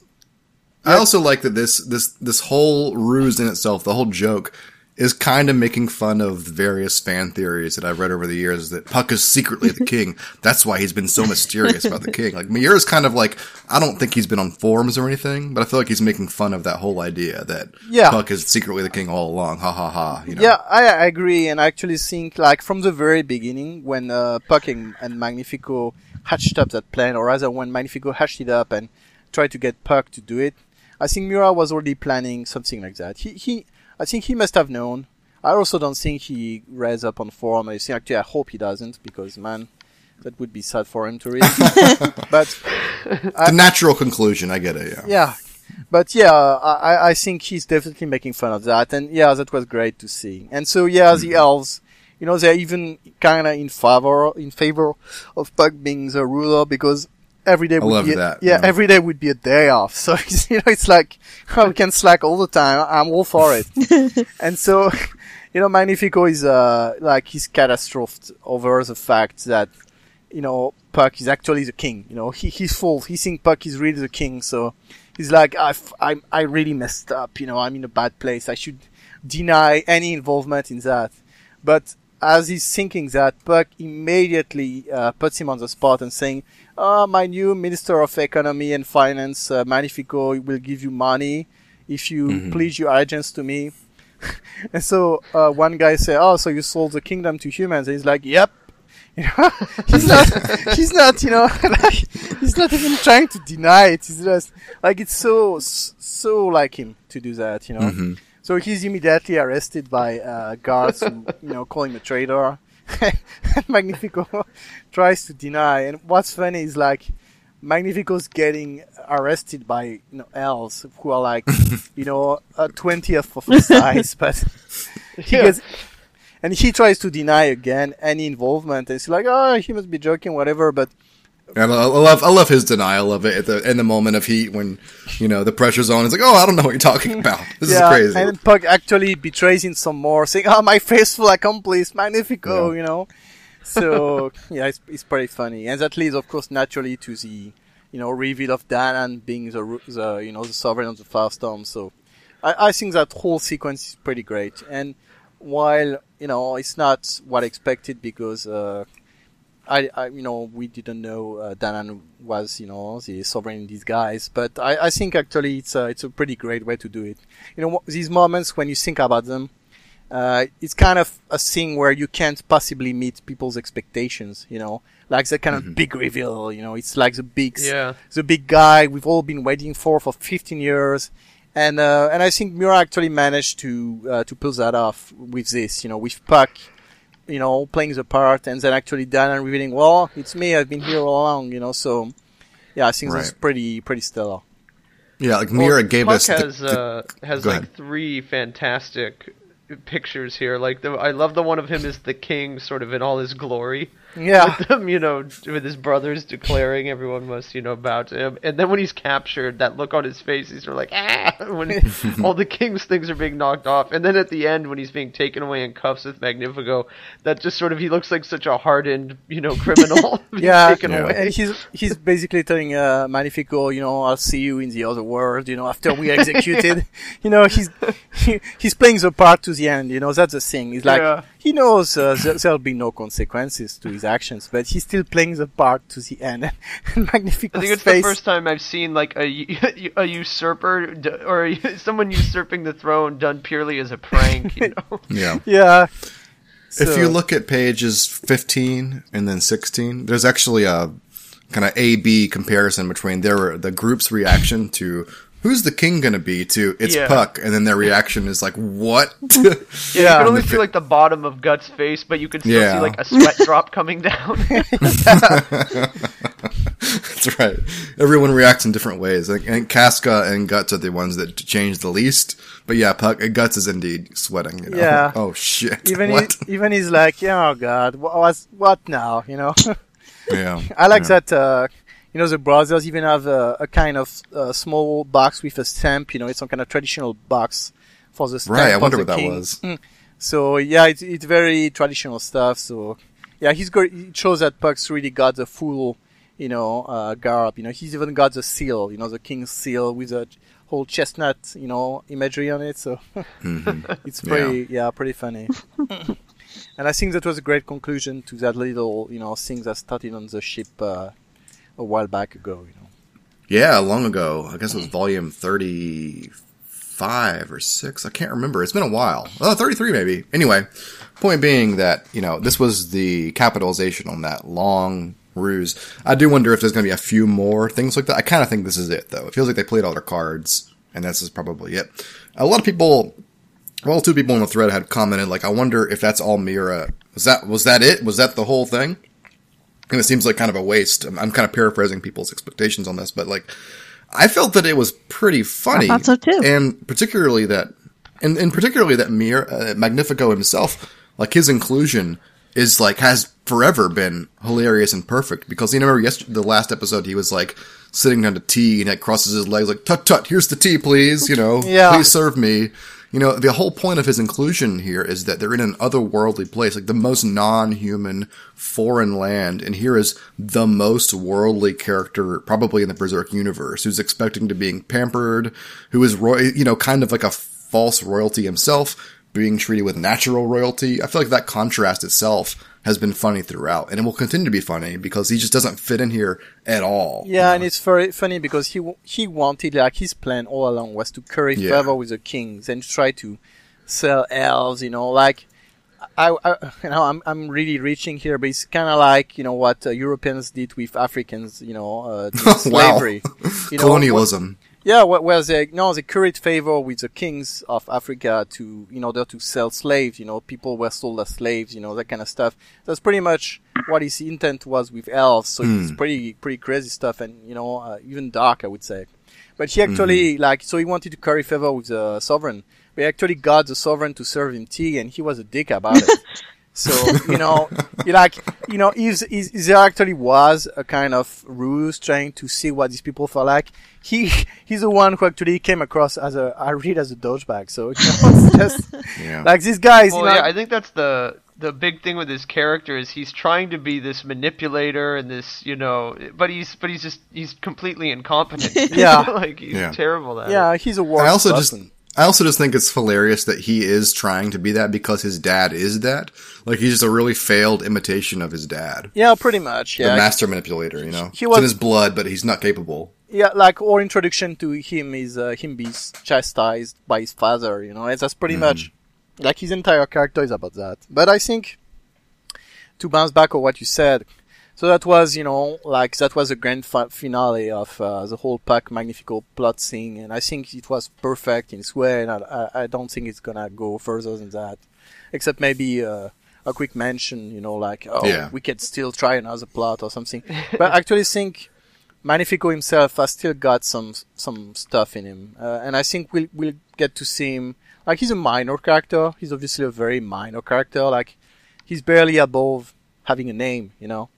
S1: I also like that this this this whole ruse in itself, the whole joke, is kind of making fun of various fan theories that I've read over the years that Puck is secretly the king. That's why he's been so mysterious about the king. Like Miura's kind of like I don't think he's been on forums or anything, but I feel like he's making fun of that whole idea that
S2: Yeah.
S1: Puck is secretly the king all along. Ha ha ha. You know?
S2: Yeah, I, I agree, and I actually think like from the very beginning when uh, Puck and, and Magnifico hatched up that plan, or rather when Magnifico hatched it up and tried to get Puck to do it, I think Miura was already planning something like that. He he, I think he must have known. I also don't think he read up on forum. I think actually I hope he doesn't because man, that would be sad for him to read. but
S1: the natural conclusion. I get it. Yeah.
S2: yeah, but yeah, I, I- I think he's definitely making fun of that, and yeah, that was great to see. And so yeah, the
S1: Mm-hmm.
S2: elves, you know, they're even kind of in favor in favor of Puck being the ruler because every day would
S1: love
S2: be a,
S1: that,
S2: yeah,
S1: yeah.
S2: every day would be a day off. So it's, you know, it's like oh, we can slack all the time. I'm all for it. and so, you know, Magnifico is uh like he's catastrophed over the fact that you know Puck is actually the king. You know, he he's full. He thinks Puck is really the king. So he's like, I I I really messed up. You know, I'm in a bad place. I should deny any involvement in that. But as he's thinking that, Puck immediately uh, puts him on the spot and saying, "Oh, my new Minister of Economy and Finance, uh, Magnifico, will give you money if you pledge your allegiance to me." and so uh, one guy say, "Oh, so you sold the kingdom to humans?" And he's like, "Yep." You know, he's not. He's not. You know, like, he's not even trying to deny it. He's just like it's so so like him to do that. You know.
S1: Mm-hmm.
S2: So he's immediately arrested by uh, guards who, you know, call him a traitor. Magnifico tries to deny, and what's funny is like Magnifico's getting arrested by you know elves who are like you know a twentieth of his size, but he
S4: Yeah.
S2: gets and he tries to deny again any involvement. And it's like, oh, he must be joking, whatever. But
S1: And I I love, I love his denial of it at the in the moment of heat when you know the pressure's on. It's like, oh, I don't know what you're talking about. This
S2: yeah,
S1: is crazy.
S2: and Puck actually betrays him some more, saying, "Oh, my faithful accomplice, Magnifico,"
S1: Yeah.
S2: you know. So yeah, it's, it's pretty funny, and that leads, of course, naturally to the you know reveal of Danan being the the you know the sovereign of the Firestorm. So I, I think that whole sequence is pretty great, and while you know it's not what I expected because. Uh, I, I, you know, we didn't know uh, Danan was, you know, the sovereign in disguise, but I, I think actually it's a, it's a pretty great way to do it. You know, these moments when you think about them, uh, it's kind of a thing where you can't possibly meet people's expectations, you know, like the kind of big reveal, you know, it's like the big,
S4: Yeah.
S2: the big guy we've all been waiting for for 15 years. And, uh, and I think Miura actually managed to, uh, to pull that off with this, you know, with Puck, you know, playing the part and then actually Danan revealing, well, it's me, I've been here all along, you know, so, yeah, I think this is pretty, pretty stellar.
S1: yeah, like Miura gave
S4: Puck
S1: us. the-
S4: has
S1: the-
S4: uh, has like
S1: ahead.
S4: three fantastic pictures here. Like the I love the one of him as the king, sort of in all his glory.
S2: Yeah.
S4: with them, you know, with his brothers declaring everyone must, you know, bow to him. And then when he's captured, that look on his face, he's sort of like, ah, when all the king's things are being knocked off. And then at the end, when he's being taken away in cuffs with Magnifico, that just sort of, he looks like such a hardened, you know, criminal
S2: yeah,
S4: taken
S1: Yeah.
S4: away.
S2: and he's he's basically telling uh, Magnifico, you know, I'll see you in the other world, you know, after we executed. you know, he's he, he's playing the part to the end. You know, that's the thing. He's like
S4: Yeah.
S2: He knows uh, there, there'll be no consequences to his actions, but he's still playing the part to the end. and Magnifico's
S4: I think it's
S2: face.
S4: the first time I've seen like a, a usurper d- or a, someone usurping the throne done purely as a prank. You know?
S1: Yeah.
S2: Yeah.
S1: If
S2: So-
S1: you look at pages 15 and then 16, there's actually a kind of A B comparison between their the group's reaction to who's the king going to be to it's
S4: Yeah.
S1: Puck, and then their reaction is like, what?
S4: Yeah, you can only see like the bottom of Gut's face, but you can still
S1: Yeah.
S4: see like a sweat drop coming down.
S1: That's right. Everyone reacts in different ways. Like, and Casca and Guts are the ones that change the least. But yeah, Puck, Guts is indeed sweating. You know?
S2: Yeah.
S1: Oh shit.
S2: even
S1: what?
S2: he, even he's like, yeah, oh god, what was what now? You know.
S1: yeah.
S2: I like
S1: yeah.
S2: that. Uh, you know, the brothers even have a, a kind of uh, small box with a stamp. You know, it's some kind of traditional box for the stamp
S1: Right. I wonder
S2: the
S1: what that was.
S2: Mm. So yeah, it's it's very traditional stuff. So yeah, he's got. It shows that Puck's really got the full, you know, uh, garb. You know, he's even got the seal. You know, the king's seal with a whole chestnut, you know, imagery on it. So
S1: Mhm.
S2: it's pretty, yeah, pretty funny. and I think that was a great conclusion to that little, you know, thing that started on the ship uh, a while back ago. You know.
S1: Yeah, long ago. I guess it was volume 35 or 6. I can't remember. It's been a while. Oh, 33 maybe. Anyway, point being that, you know, this was the capitalization on that long ruse. I do wonder if there's going to be a few more things like that. I kind of think this is it, though. It feels like they played all their cards, and this is probably it. A lot of people, well, two people in the thread had commented, like, I wonder if that's all Miura. Was that, was that it? Was that the whole thing? And it seems like kind of a waste. I'm, I'm kind of paraphrasing people's expectations on this, but like, I felt that it was pretty funny.
S3: I thought so too.
S1: And particularly that, and, and particularly that Mir, uh, Magnifico himself, like his inclusion is like, has forever been hilarious and perfect because you know, yesterday, the last episode, he was like sitting down to tea and it crosses his legs like, tut tut, here's the tea, please, you know,
S2: Yeah.
S1: please serve me. You know, the whole point of his inclusion here is that they're in an otherworldly place, like the most non-human foreign land, and here is the most worldly character probably in the Berserk universe, who's expecting to being pampered, who is roy, you know, kind of like a false royalty himself, being treated with natural royalty. I feel like that contrast itself has been funny throughout, and it will continue to be funny because he just doesn't fit in here at all.
S2: Yeah, and it's very funny because he he wanted like his plan all along was to curry
S1: Yeah.
S2: favor with the kings and try to sell elves. You know, like I, I you know I'm I'm really reaching here, but it's kind of like you know what uh, Europeans did with Africans. You know, uh, slavery. You know,
S1: Colonialism.
S2: Yeah, wh- where they no they curried favor with the kings of Africa to in order to sell slaves. You know, people were sold as slaves. You know that kind of stuff. That's pretty much what his intent was with elves. So it's pretty pretty crazy stuff, and you know uh, even dark, I would say. But he actually like so he wanted to curry favor with the sovereign. But he actually got the sovereign to serve him tea, and he was a dick about it. So you know, you like you know, if, if, if there actually was a kind of ruse trying to see what these people felt like, he he's the one who actually came across as a I read as a douchebag. So you know, it's just
S1: Yeah.
S2: like these guys.
S4: Well,
S2: you know,
S4: yeah, I think that's the the big thing with his character is he's trying to be this manipulator and this, you know, but he's but he's just he's completely incompetent.
S2: Yeah.
S4: like he's
S1: Yeah.
S4: terrible at it.
S2: yeah, he's a worse
S1: I also just
S2: person.
S1: I also just think it's hilarious that he is trying to be that because his dad is that. Like he's just a really failed imitation of his dad.
S2: yeah, pretty much.
S1: The
S2: Yeah,
S1: master manipulator, you know.
S2: He
S1: it's
S2: was-
S1: in his blood, but he's not capable.
S2: yeah, like our introduction to him is uh, him being chastised by his father. You know, and that's pretty much like his entire character is about that. But I think to bounce back on what you said, so that was you know like that was the grand fi- finale of uh, the whole Puck Magnifico plot thing, and I think it was perfect in its way, and I, I, don't think it's gonna go further than that, except maybe. Uh, a quick mention, you know, like oh,
S1: Yeah.
S2: we could still try another plot or something. but I actually think Magnifico himself has still got some some stuff in him, uh, and I think we'll we'll get to see him. Like he's a minor character. He's obviously a very minor character. Like he's barely above having a name, you know.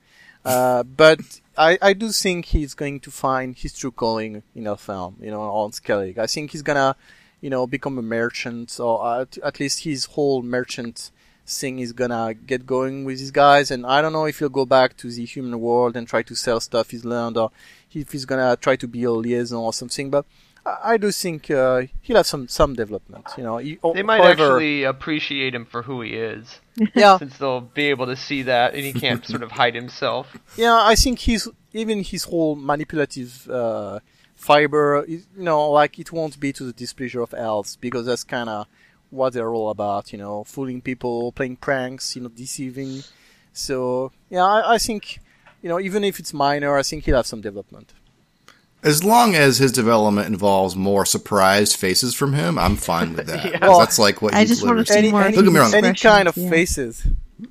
S2: Uh, but I, I do think he's going to find his true calling in Elfhelm, you know, on Skellig. I think he's gonna, you know, become a merchant, or at, at least his whole merchant thing is gonna get going with these guys. And I don't know if he'll go back to the human world and try to sell stuff he's learned, or if he's gonna try to be a liaison or something. But I, do think uh, he'll have some some development, you know. He,
S4: They might
S2: however-
S4: actually appreciate him for who he is,
S2: yeah,
S4: since they'll be able to see that, and he can't sort of hide himself.
S2: Yeah, I think he's even his whole manipulative uh, fiber, is, you know, like it won't be to the displeasure of elves because that's kind of what they're all about, you know, fooling people, playing pranks, you know, deceiving. So yeah, I, I think, you know, even if it's minor, I think he'll have some development.
S1: As long as his development involves more surprised faces from him, I'm fine with that.
S4: Yeah.
S1: 'Cause
S2: Well,
S1: that's like what
S3: I just wanna see
S2: Any,
S3: more
S2: any,
S1: Don't me wrong.
S2: any kind of
S3: yeah.
S2: faces.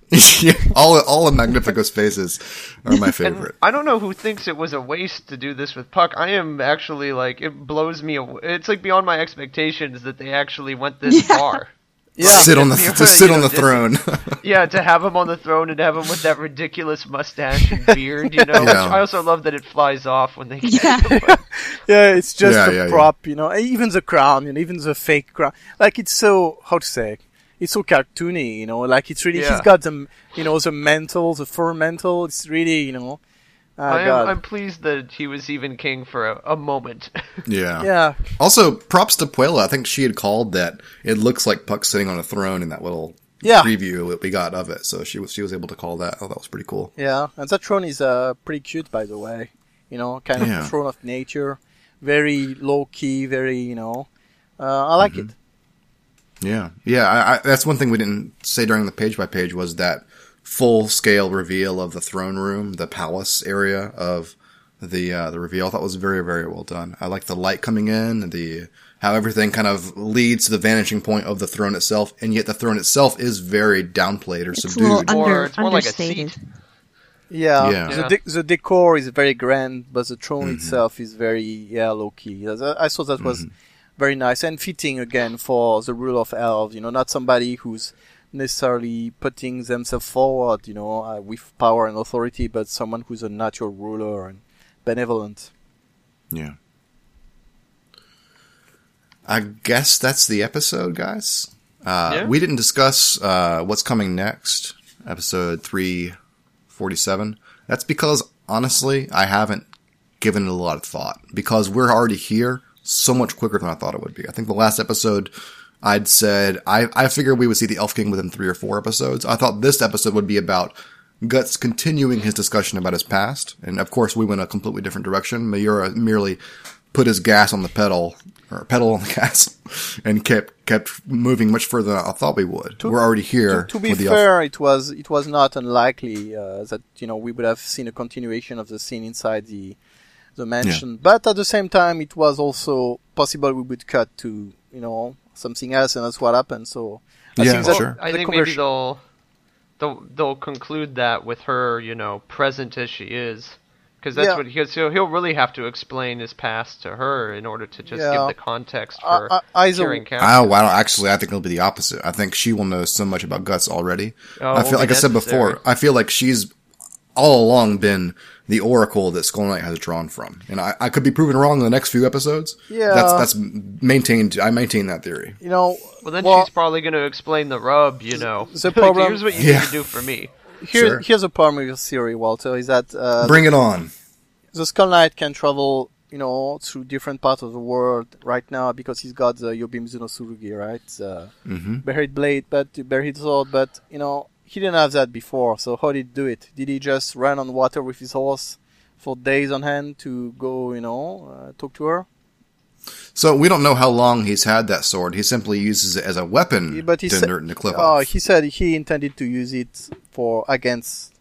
S1: yeah, all all of Magnifico's faces are my
S4: And
S1: favorite.
S4: I don't know who thinks it was a waste to do this with Puck. I am actually like it blows me away. It's like beyond my expectations that they actually went this
S3: Yeah.
S4: far.
S2: Yeah,
S1: sit on the
S4: Yeah,
S1: to sit on
S4: know,
S1: the throne.
S4: Yeah, to have him on the throne and have him with that ridiculous mustache and beard, you know.
S1: Yeah.
S4: Which I also love that it flies off when they get
S3: Yeah.
S2: yeah, it's just
S1: Yeah,
S2: a
S1: yeah, yeah.
S2: prop, you know. Even the crown, you know, even the fake crown, like it's so how to say, it's so cartoony, you know. Like it's really,
S4: Yeah.
S2: he's got the, you know, the mantle, the fur mantle. It's really, you know, oh,
S4: I am,
S2: God.
S4: I'm pleased that he was even king for a, a moment.
S1: yeah.
S2: yeah,
S1: Also, props to Puella. I think she had called that it looks like Puck sitting on a throne in that little
S2: Yeah.
S1: preview that we got of it. So she was she was able to call that. Oh, that was pretty cool.
S2: yeah. And that throne is uh pretty cute, by the way. You know, kind of
S1: Yeah.
S2: throne of nature, very low key, very, you know. Uh, I like
S1: Mm-hmm.
S2: it.
S1: Yeah, yeah. I, I, that's one thing we didn't say during the page by page was that full scale reveal of the throne room, the palace area of the uh, the reveal. I thought was very very well done. I like the light coming in, the how everything kind of leads to the vanishing point of the throne itself, and yet the throne itself is very downplayed or
S3: It's a little
S1: subdued.
S4: Or
S3: under,
S4: it's more like a seat.
S2: Yeah,
S1: Yeah.
S2: The, de- the decor is very grand, but the throne
S1: Mm-hmm.
S2: itself is very yeah low key. I I thought that was
S1: Mm-hmm.
S2: very nice and fitting again for the rule of elves. You know, not somebody who's necessarily putting themselves forward, you know, uh, with power and authority, but someone who's a natural ruler and benevolent.
S1: Yeah. I guess that's the episode, guys. Uh,
S4: Yeah.
S1: We didn't discuss uh, what's coming next, episode 347. That's because, honestly, I haven't given it a lot of thought. Because we're already here so much quicker than I thought it would be. I think the last episode, I'd said, I, I figured we would see the Elf King within three or four episodes. I thought this episode would be about Guts continuing his discussion about his past. And of course, we went a completely different direction. Miura merely put his gas on the pedal, or pedal on the gas, and kept kept moving much further than I thought we would.
S2: To-
S1: We're already here.
S2: To, to be
S1: the elf-
S2: fair, it was it was not unlikely uh, that you know we would have seen a continuation of the scene inside the the mansion, but at the same time, it was also possible we would cut to you know something else, and that's what happened. So I
S1: Yeah,
S2: think that
S1: sure.
S4: I
S2: the
S4: think maybe they'll they'll they'll conclude that with her, you know, present as she is, because that's
S2: Yeah.
S4: what he'll, he'll really have to explain his past to her in order to just
S2: Yeah.
S4: give the context
S2: I-
S4: for
S2: I- either-
S4: curing cancer.
S1: Oh, wow. Actually, I think it'll be the opposite. I think she will know so much about Guts already.
S4: Oh,
S1: I feel like
S4: be
S1: I said before. I feel like she's all along been the oracle that Skull Knight has drawn from, and I, I could be proven wrong in the next few episodes.
S2: Yeah.
S1: that's that's maintained. I maintain that theory.
S2: you know.
S4: well, then
S2: well,
S4: she's probably going to explain the rub, you know.
S2: the
S4: Like, Here's what you
S1: Yeah.
S4: need to do for me.
S2: Here,
S1: Sure.
S2: here's a problem with your theory, Walter, is that uh,
S1: Bring it on.
S2: the Skull Knight can travel, you know, through different parts of the world right now because he's got the Yobim Zunosurugi, right? Uh,
S1: hmm
S2: Buried blade, but buried sword, but you know he didn't have that before. So how did he do it? Did he just run on water with his horse for days on hand to go, you know, uh, talk to her?
S1: So we don't know how long he's had that sword. He simply uses it as a weapon
S2: Yeah, but he
S1: to
S2: said-
S1: Nerd and the cliff
S2: Oh,
S1: off.
S2: he said he intended to use it for against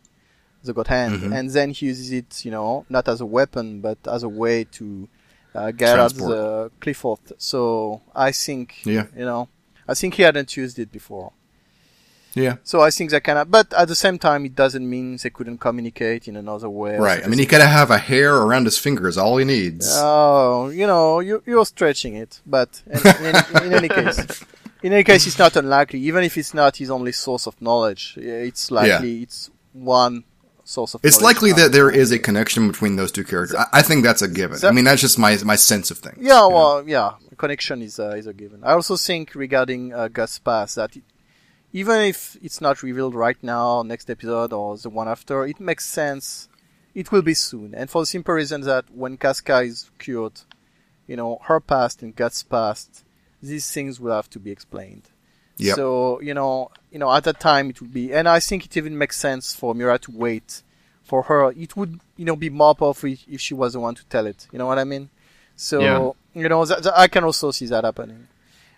S2: the God Hand,
S1: Mhm.
S2: and then he uses it, you know, not as a weapon, but as a way to uh, get out
S1: Transport.
S2: the Clifford. So I think,
S1: Yeah.
S2: you know, I think he hadn't used it before.
S1: Yeah,
S2: So I think that kind of, but at the same time, it doesn't mean they couldn't communicate in another way.
S1: right. I mean, he gotta have a hair around his fingers. All he needs.
S2: Oh, you know, you, you're stretching it, but in, in, in any case, in any case, it's not unlikely. Even if it's not his only source of knowledge, it's likely it's one source of.
S1: It's likely that there is a connection between those two characters. I, I think that's a given. I mean, that's just my my sense of things.
S2: Yeah,
S1: you know?
S2: well, yeah, connection is uh, is a given. I also think regarding uh, Guts Pass that it, even if it's not revealed right now, next episode or the one after, it makes sense. It will be soon, and for the simple reason that when Casca is cured, you know, her past and Guts' past, these things will have to be explained.
S1: Yep.
S2: So you know, you know, at that time it would be, and I think it even makes sense for Miura to wait for her. It would, you know, be more powerful if, she was the one to tell it. You know what I mean? So
S4: Yeah.
S2: you know, I can also see that happening.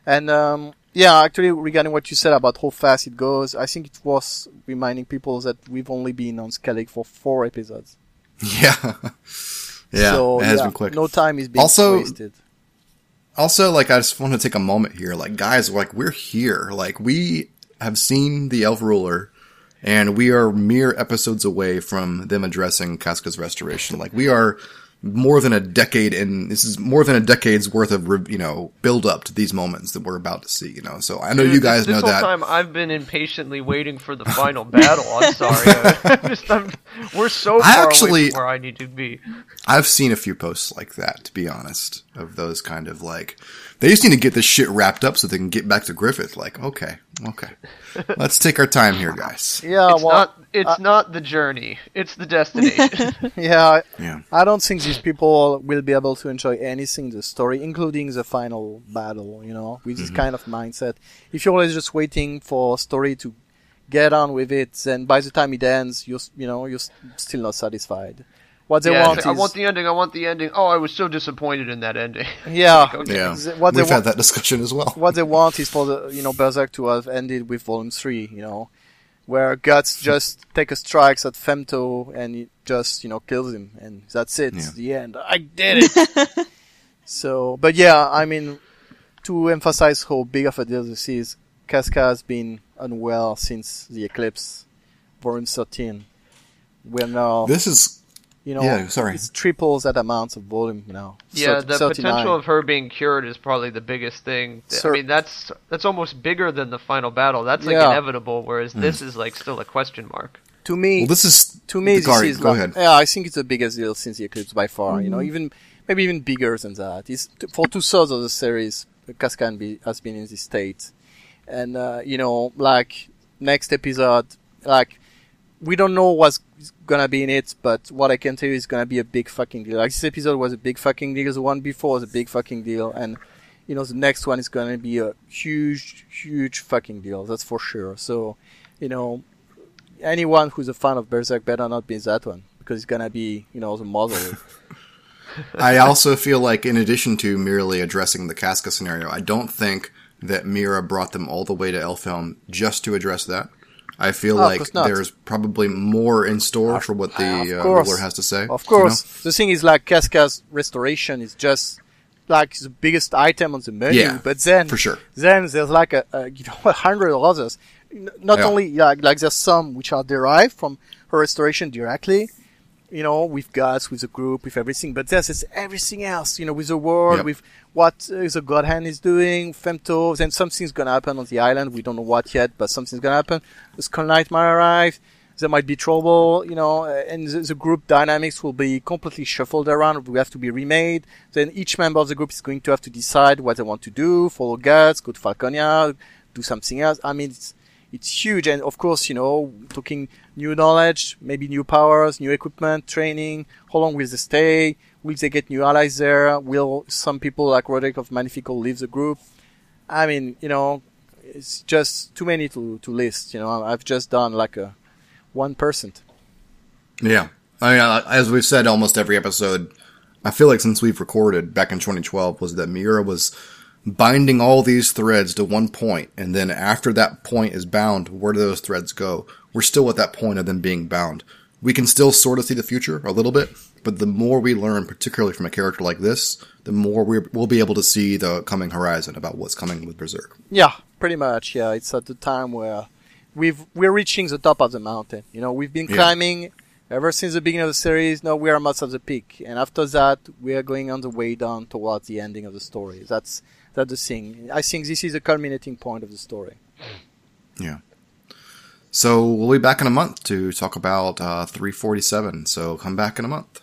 S2: And um, yeah, actually, regarding what you said about how fast it goes, I think it was reminding people that we've only been on Skellig for four episodes.
S1: Yeah. yeah.
S2: so
S1: it has
S2: yeah,
S1: been quick.
S2: No time is being
S1: Also-
S2: wasted.
S1: Also, like, I just want to take a moment here. Like, guys, like, we're here. Like, we have seen the Elf Ruler, and we are mere episodes away from them addressing Casca's restoration. Like, we are more than a decade in, this is more than a decade's worth of, you know, build up to these moments that we're about to see, you know. So I know
S4: Dude,
S1: you guys
S4: this,
S1: know
S4: this
S1: that.
S4: whole time I've been impatiently waiting for the final battle. I'm sorry. I'm just, I'm, we're so
S1: I
S4: far
S1: actually-
S4: away from where I need to be.
S1: I've seen a few posts like that, to be honest, of those kind of like, they just need to get this shit wrapped up so they can get back to Griffith. Like, okay, okay. Let's take our time here, guys.
S2: Yeah,
S4: It's
S2: well,
S4: not. It's not the journey. It's the destination.
S2: yeah, I-
S1: Yeah.
S2: I don't think these people will be able to enjoy anything in the story, including the final battle, you know, with this mm-hmm. kind of mindset. If you're always just waiting for a story to get on with it, then by the time it ends, you're, you know, you're still not satisfied. What they
S4: yeah,
S2: want
S4: like,
S2: is,
S4: I want the ending. I want the ending. Oh, I was so disappointed in that ending.
S2: yeah,
S4: Like, okay.
S1: Yeah.
S2: what they
S1: We've
S2: want,
S1: had that discussion as well.
S2: what they want is for the, you know, Berserk to have ended with Volume 3, you know, where Guts just take a strikes at Femto and it just, you know, kills him, and that's it.
S1: Yeah.
S2: The end. I did it! so, but yeah, I mean, to emphasize how big of a deal this is, Casca has been unwell since the eclipse, Volume 13. We're now,
S1: This is
S2: you know,
S1: yeah, sorry.
S2: it's triples that amount of volume now.
S4: Yeah,
S2: Thir-
S4: the
S2: 39.
S4: potential of her being cured is probably the biggest thing.
S2: Sir-
S4: I mean, that's that's almost bigger than the final battle. That's like
S2: Yeah.
S4: inevitable, whereas this is like still a question mark.
S2: to me,
S1: well, this is
S2: to me,
S1: Dakari,
S2: this is
S1: go
S2: like,
S1: ahead.
S2: yeah, I think it's the biggest deal since the Eclipse by far. You know, even maybe even bigger than that. It's for two thirds of the series. Cascan be, has been in this state, and uh, you know, like next episode, like we don't know what's gonna be in it, but what I can tell you is gonna be a big fucking deal. Like this episode was a big fucking deal. The one before was a big fucking deal, and you know the next one is gonna be a huge, huge fucking deal. That's for sure. So, you know, anyone who's a fan of Berserk better not be in that one because it's gonna be, you know, the model.
S1: I also feel like, in addition to merely addressing the Casca scenario, I don't think that Miura brought them all the way to Elfhelm just to address that. I feel
S2: Oh,
S1: like there's probably more in store for what the uh, ruler has to say.
S2: Of
S1: you know?
S2: course, the thing is like Casca's restoration is just like the biggest item on the menu,
S1: Yeah,
S2: but then
S1: for sure.
S2: then there's like a, a you know a hundred others. N- Not
S1: Yeah.
S2: only like like there's some which are derived from her restoration directly, you know, with Guts, with the group, with everything. But there's just everything else, you know, with the world,
S1: Yep.
S2: with what uh, the God Hand is doing, Femto. Then something's gonna happen on the island. We don't know what yet, but something's gonna happen. The Skull Knight might arrive. There might be trouble, you know, uh, and the, the group dynamics will be completely shuffled around. We have to be remade. Then each member of the group is going to have to decide what they want to do. Follow guts, go to Falconia, do something else. I mean, it's, it's huge. And of course, you know, talking new knowledge, maybe new powers, new equipment, training. How long will they stay? Will they get new allies there? Will some people like Roderick of Magnifico leave the group? I mean, you know, it's just too many to, to list. You know, I've just done like a one percent.
S1: Yeah. I mean, as we've said almost every episode, I feel like since we've recorded back in 2012 was that Miura was binding all these threads to one point, and then after that point is bound, where do those threads go? We're still at that point of them being bound. We can still sort of see the future a little bit, but the more we learn, particularly from a character like this, the more we're, we'll be able to see the coming horizon about what's coming with Berserk.
S2: Yeah, pretty much. Yeah, it's at the time where we've we're reaching the top of the mountain. You know, we've been
S1: Yeah.
S2: climbing ever since the beginning of the series. Now we are almost at the peak, and after that, we are going on the way down towards the ending of the story. That's that's the thing. I think this is the culminating point of the story. Yeah.
S1: So we'll be back in a month to talk about uh, 347. So come back in a month.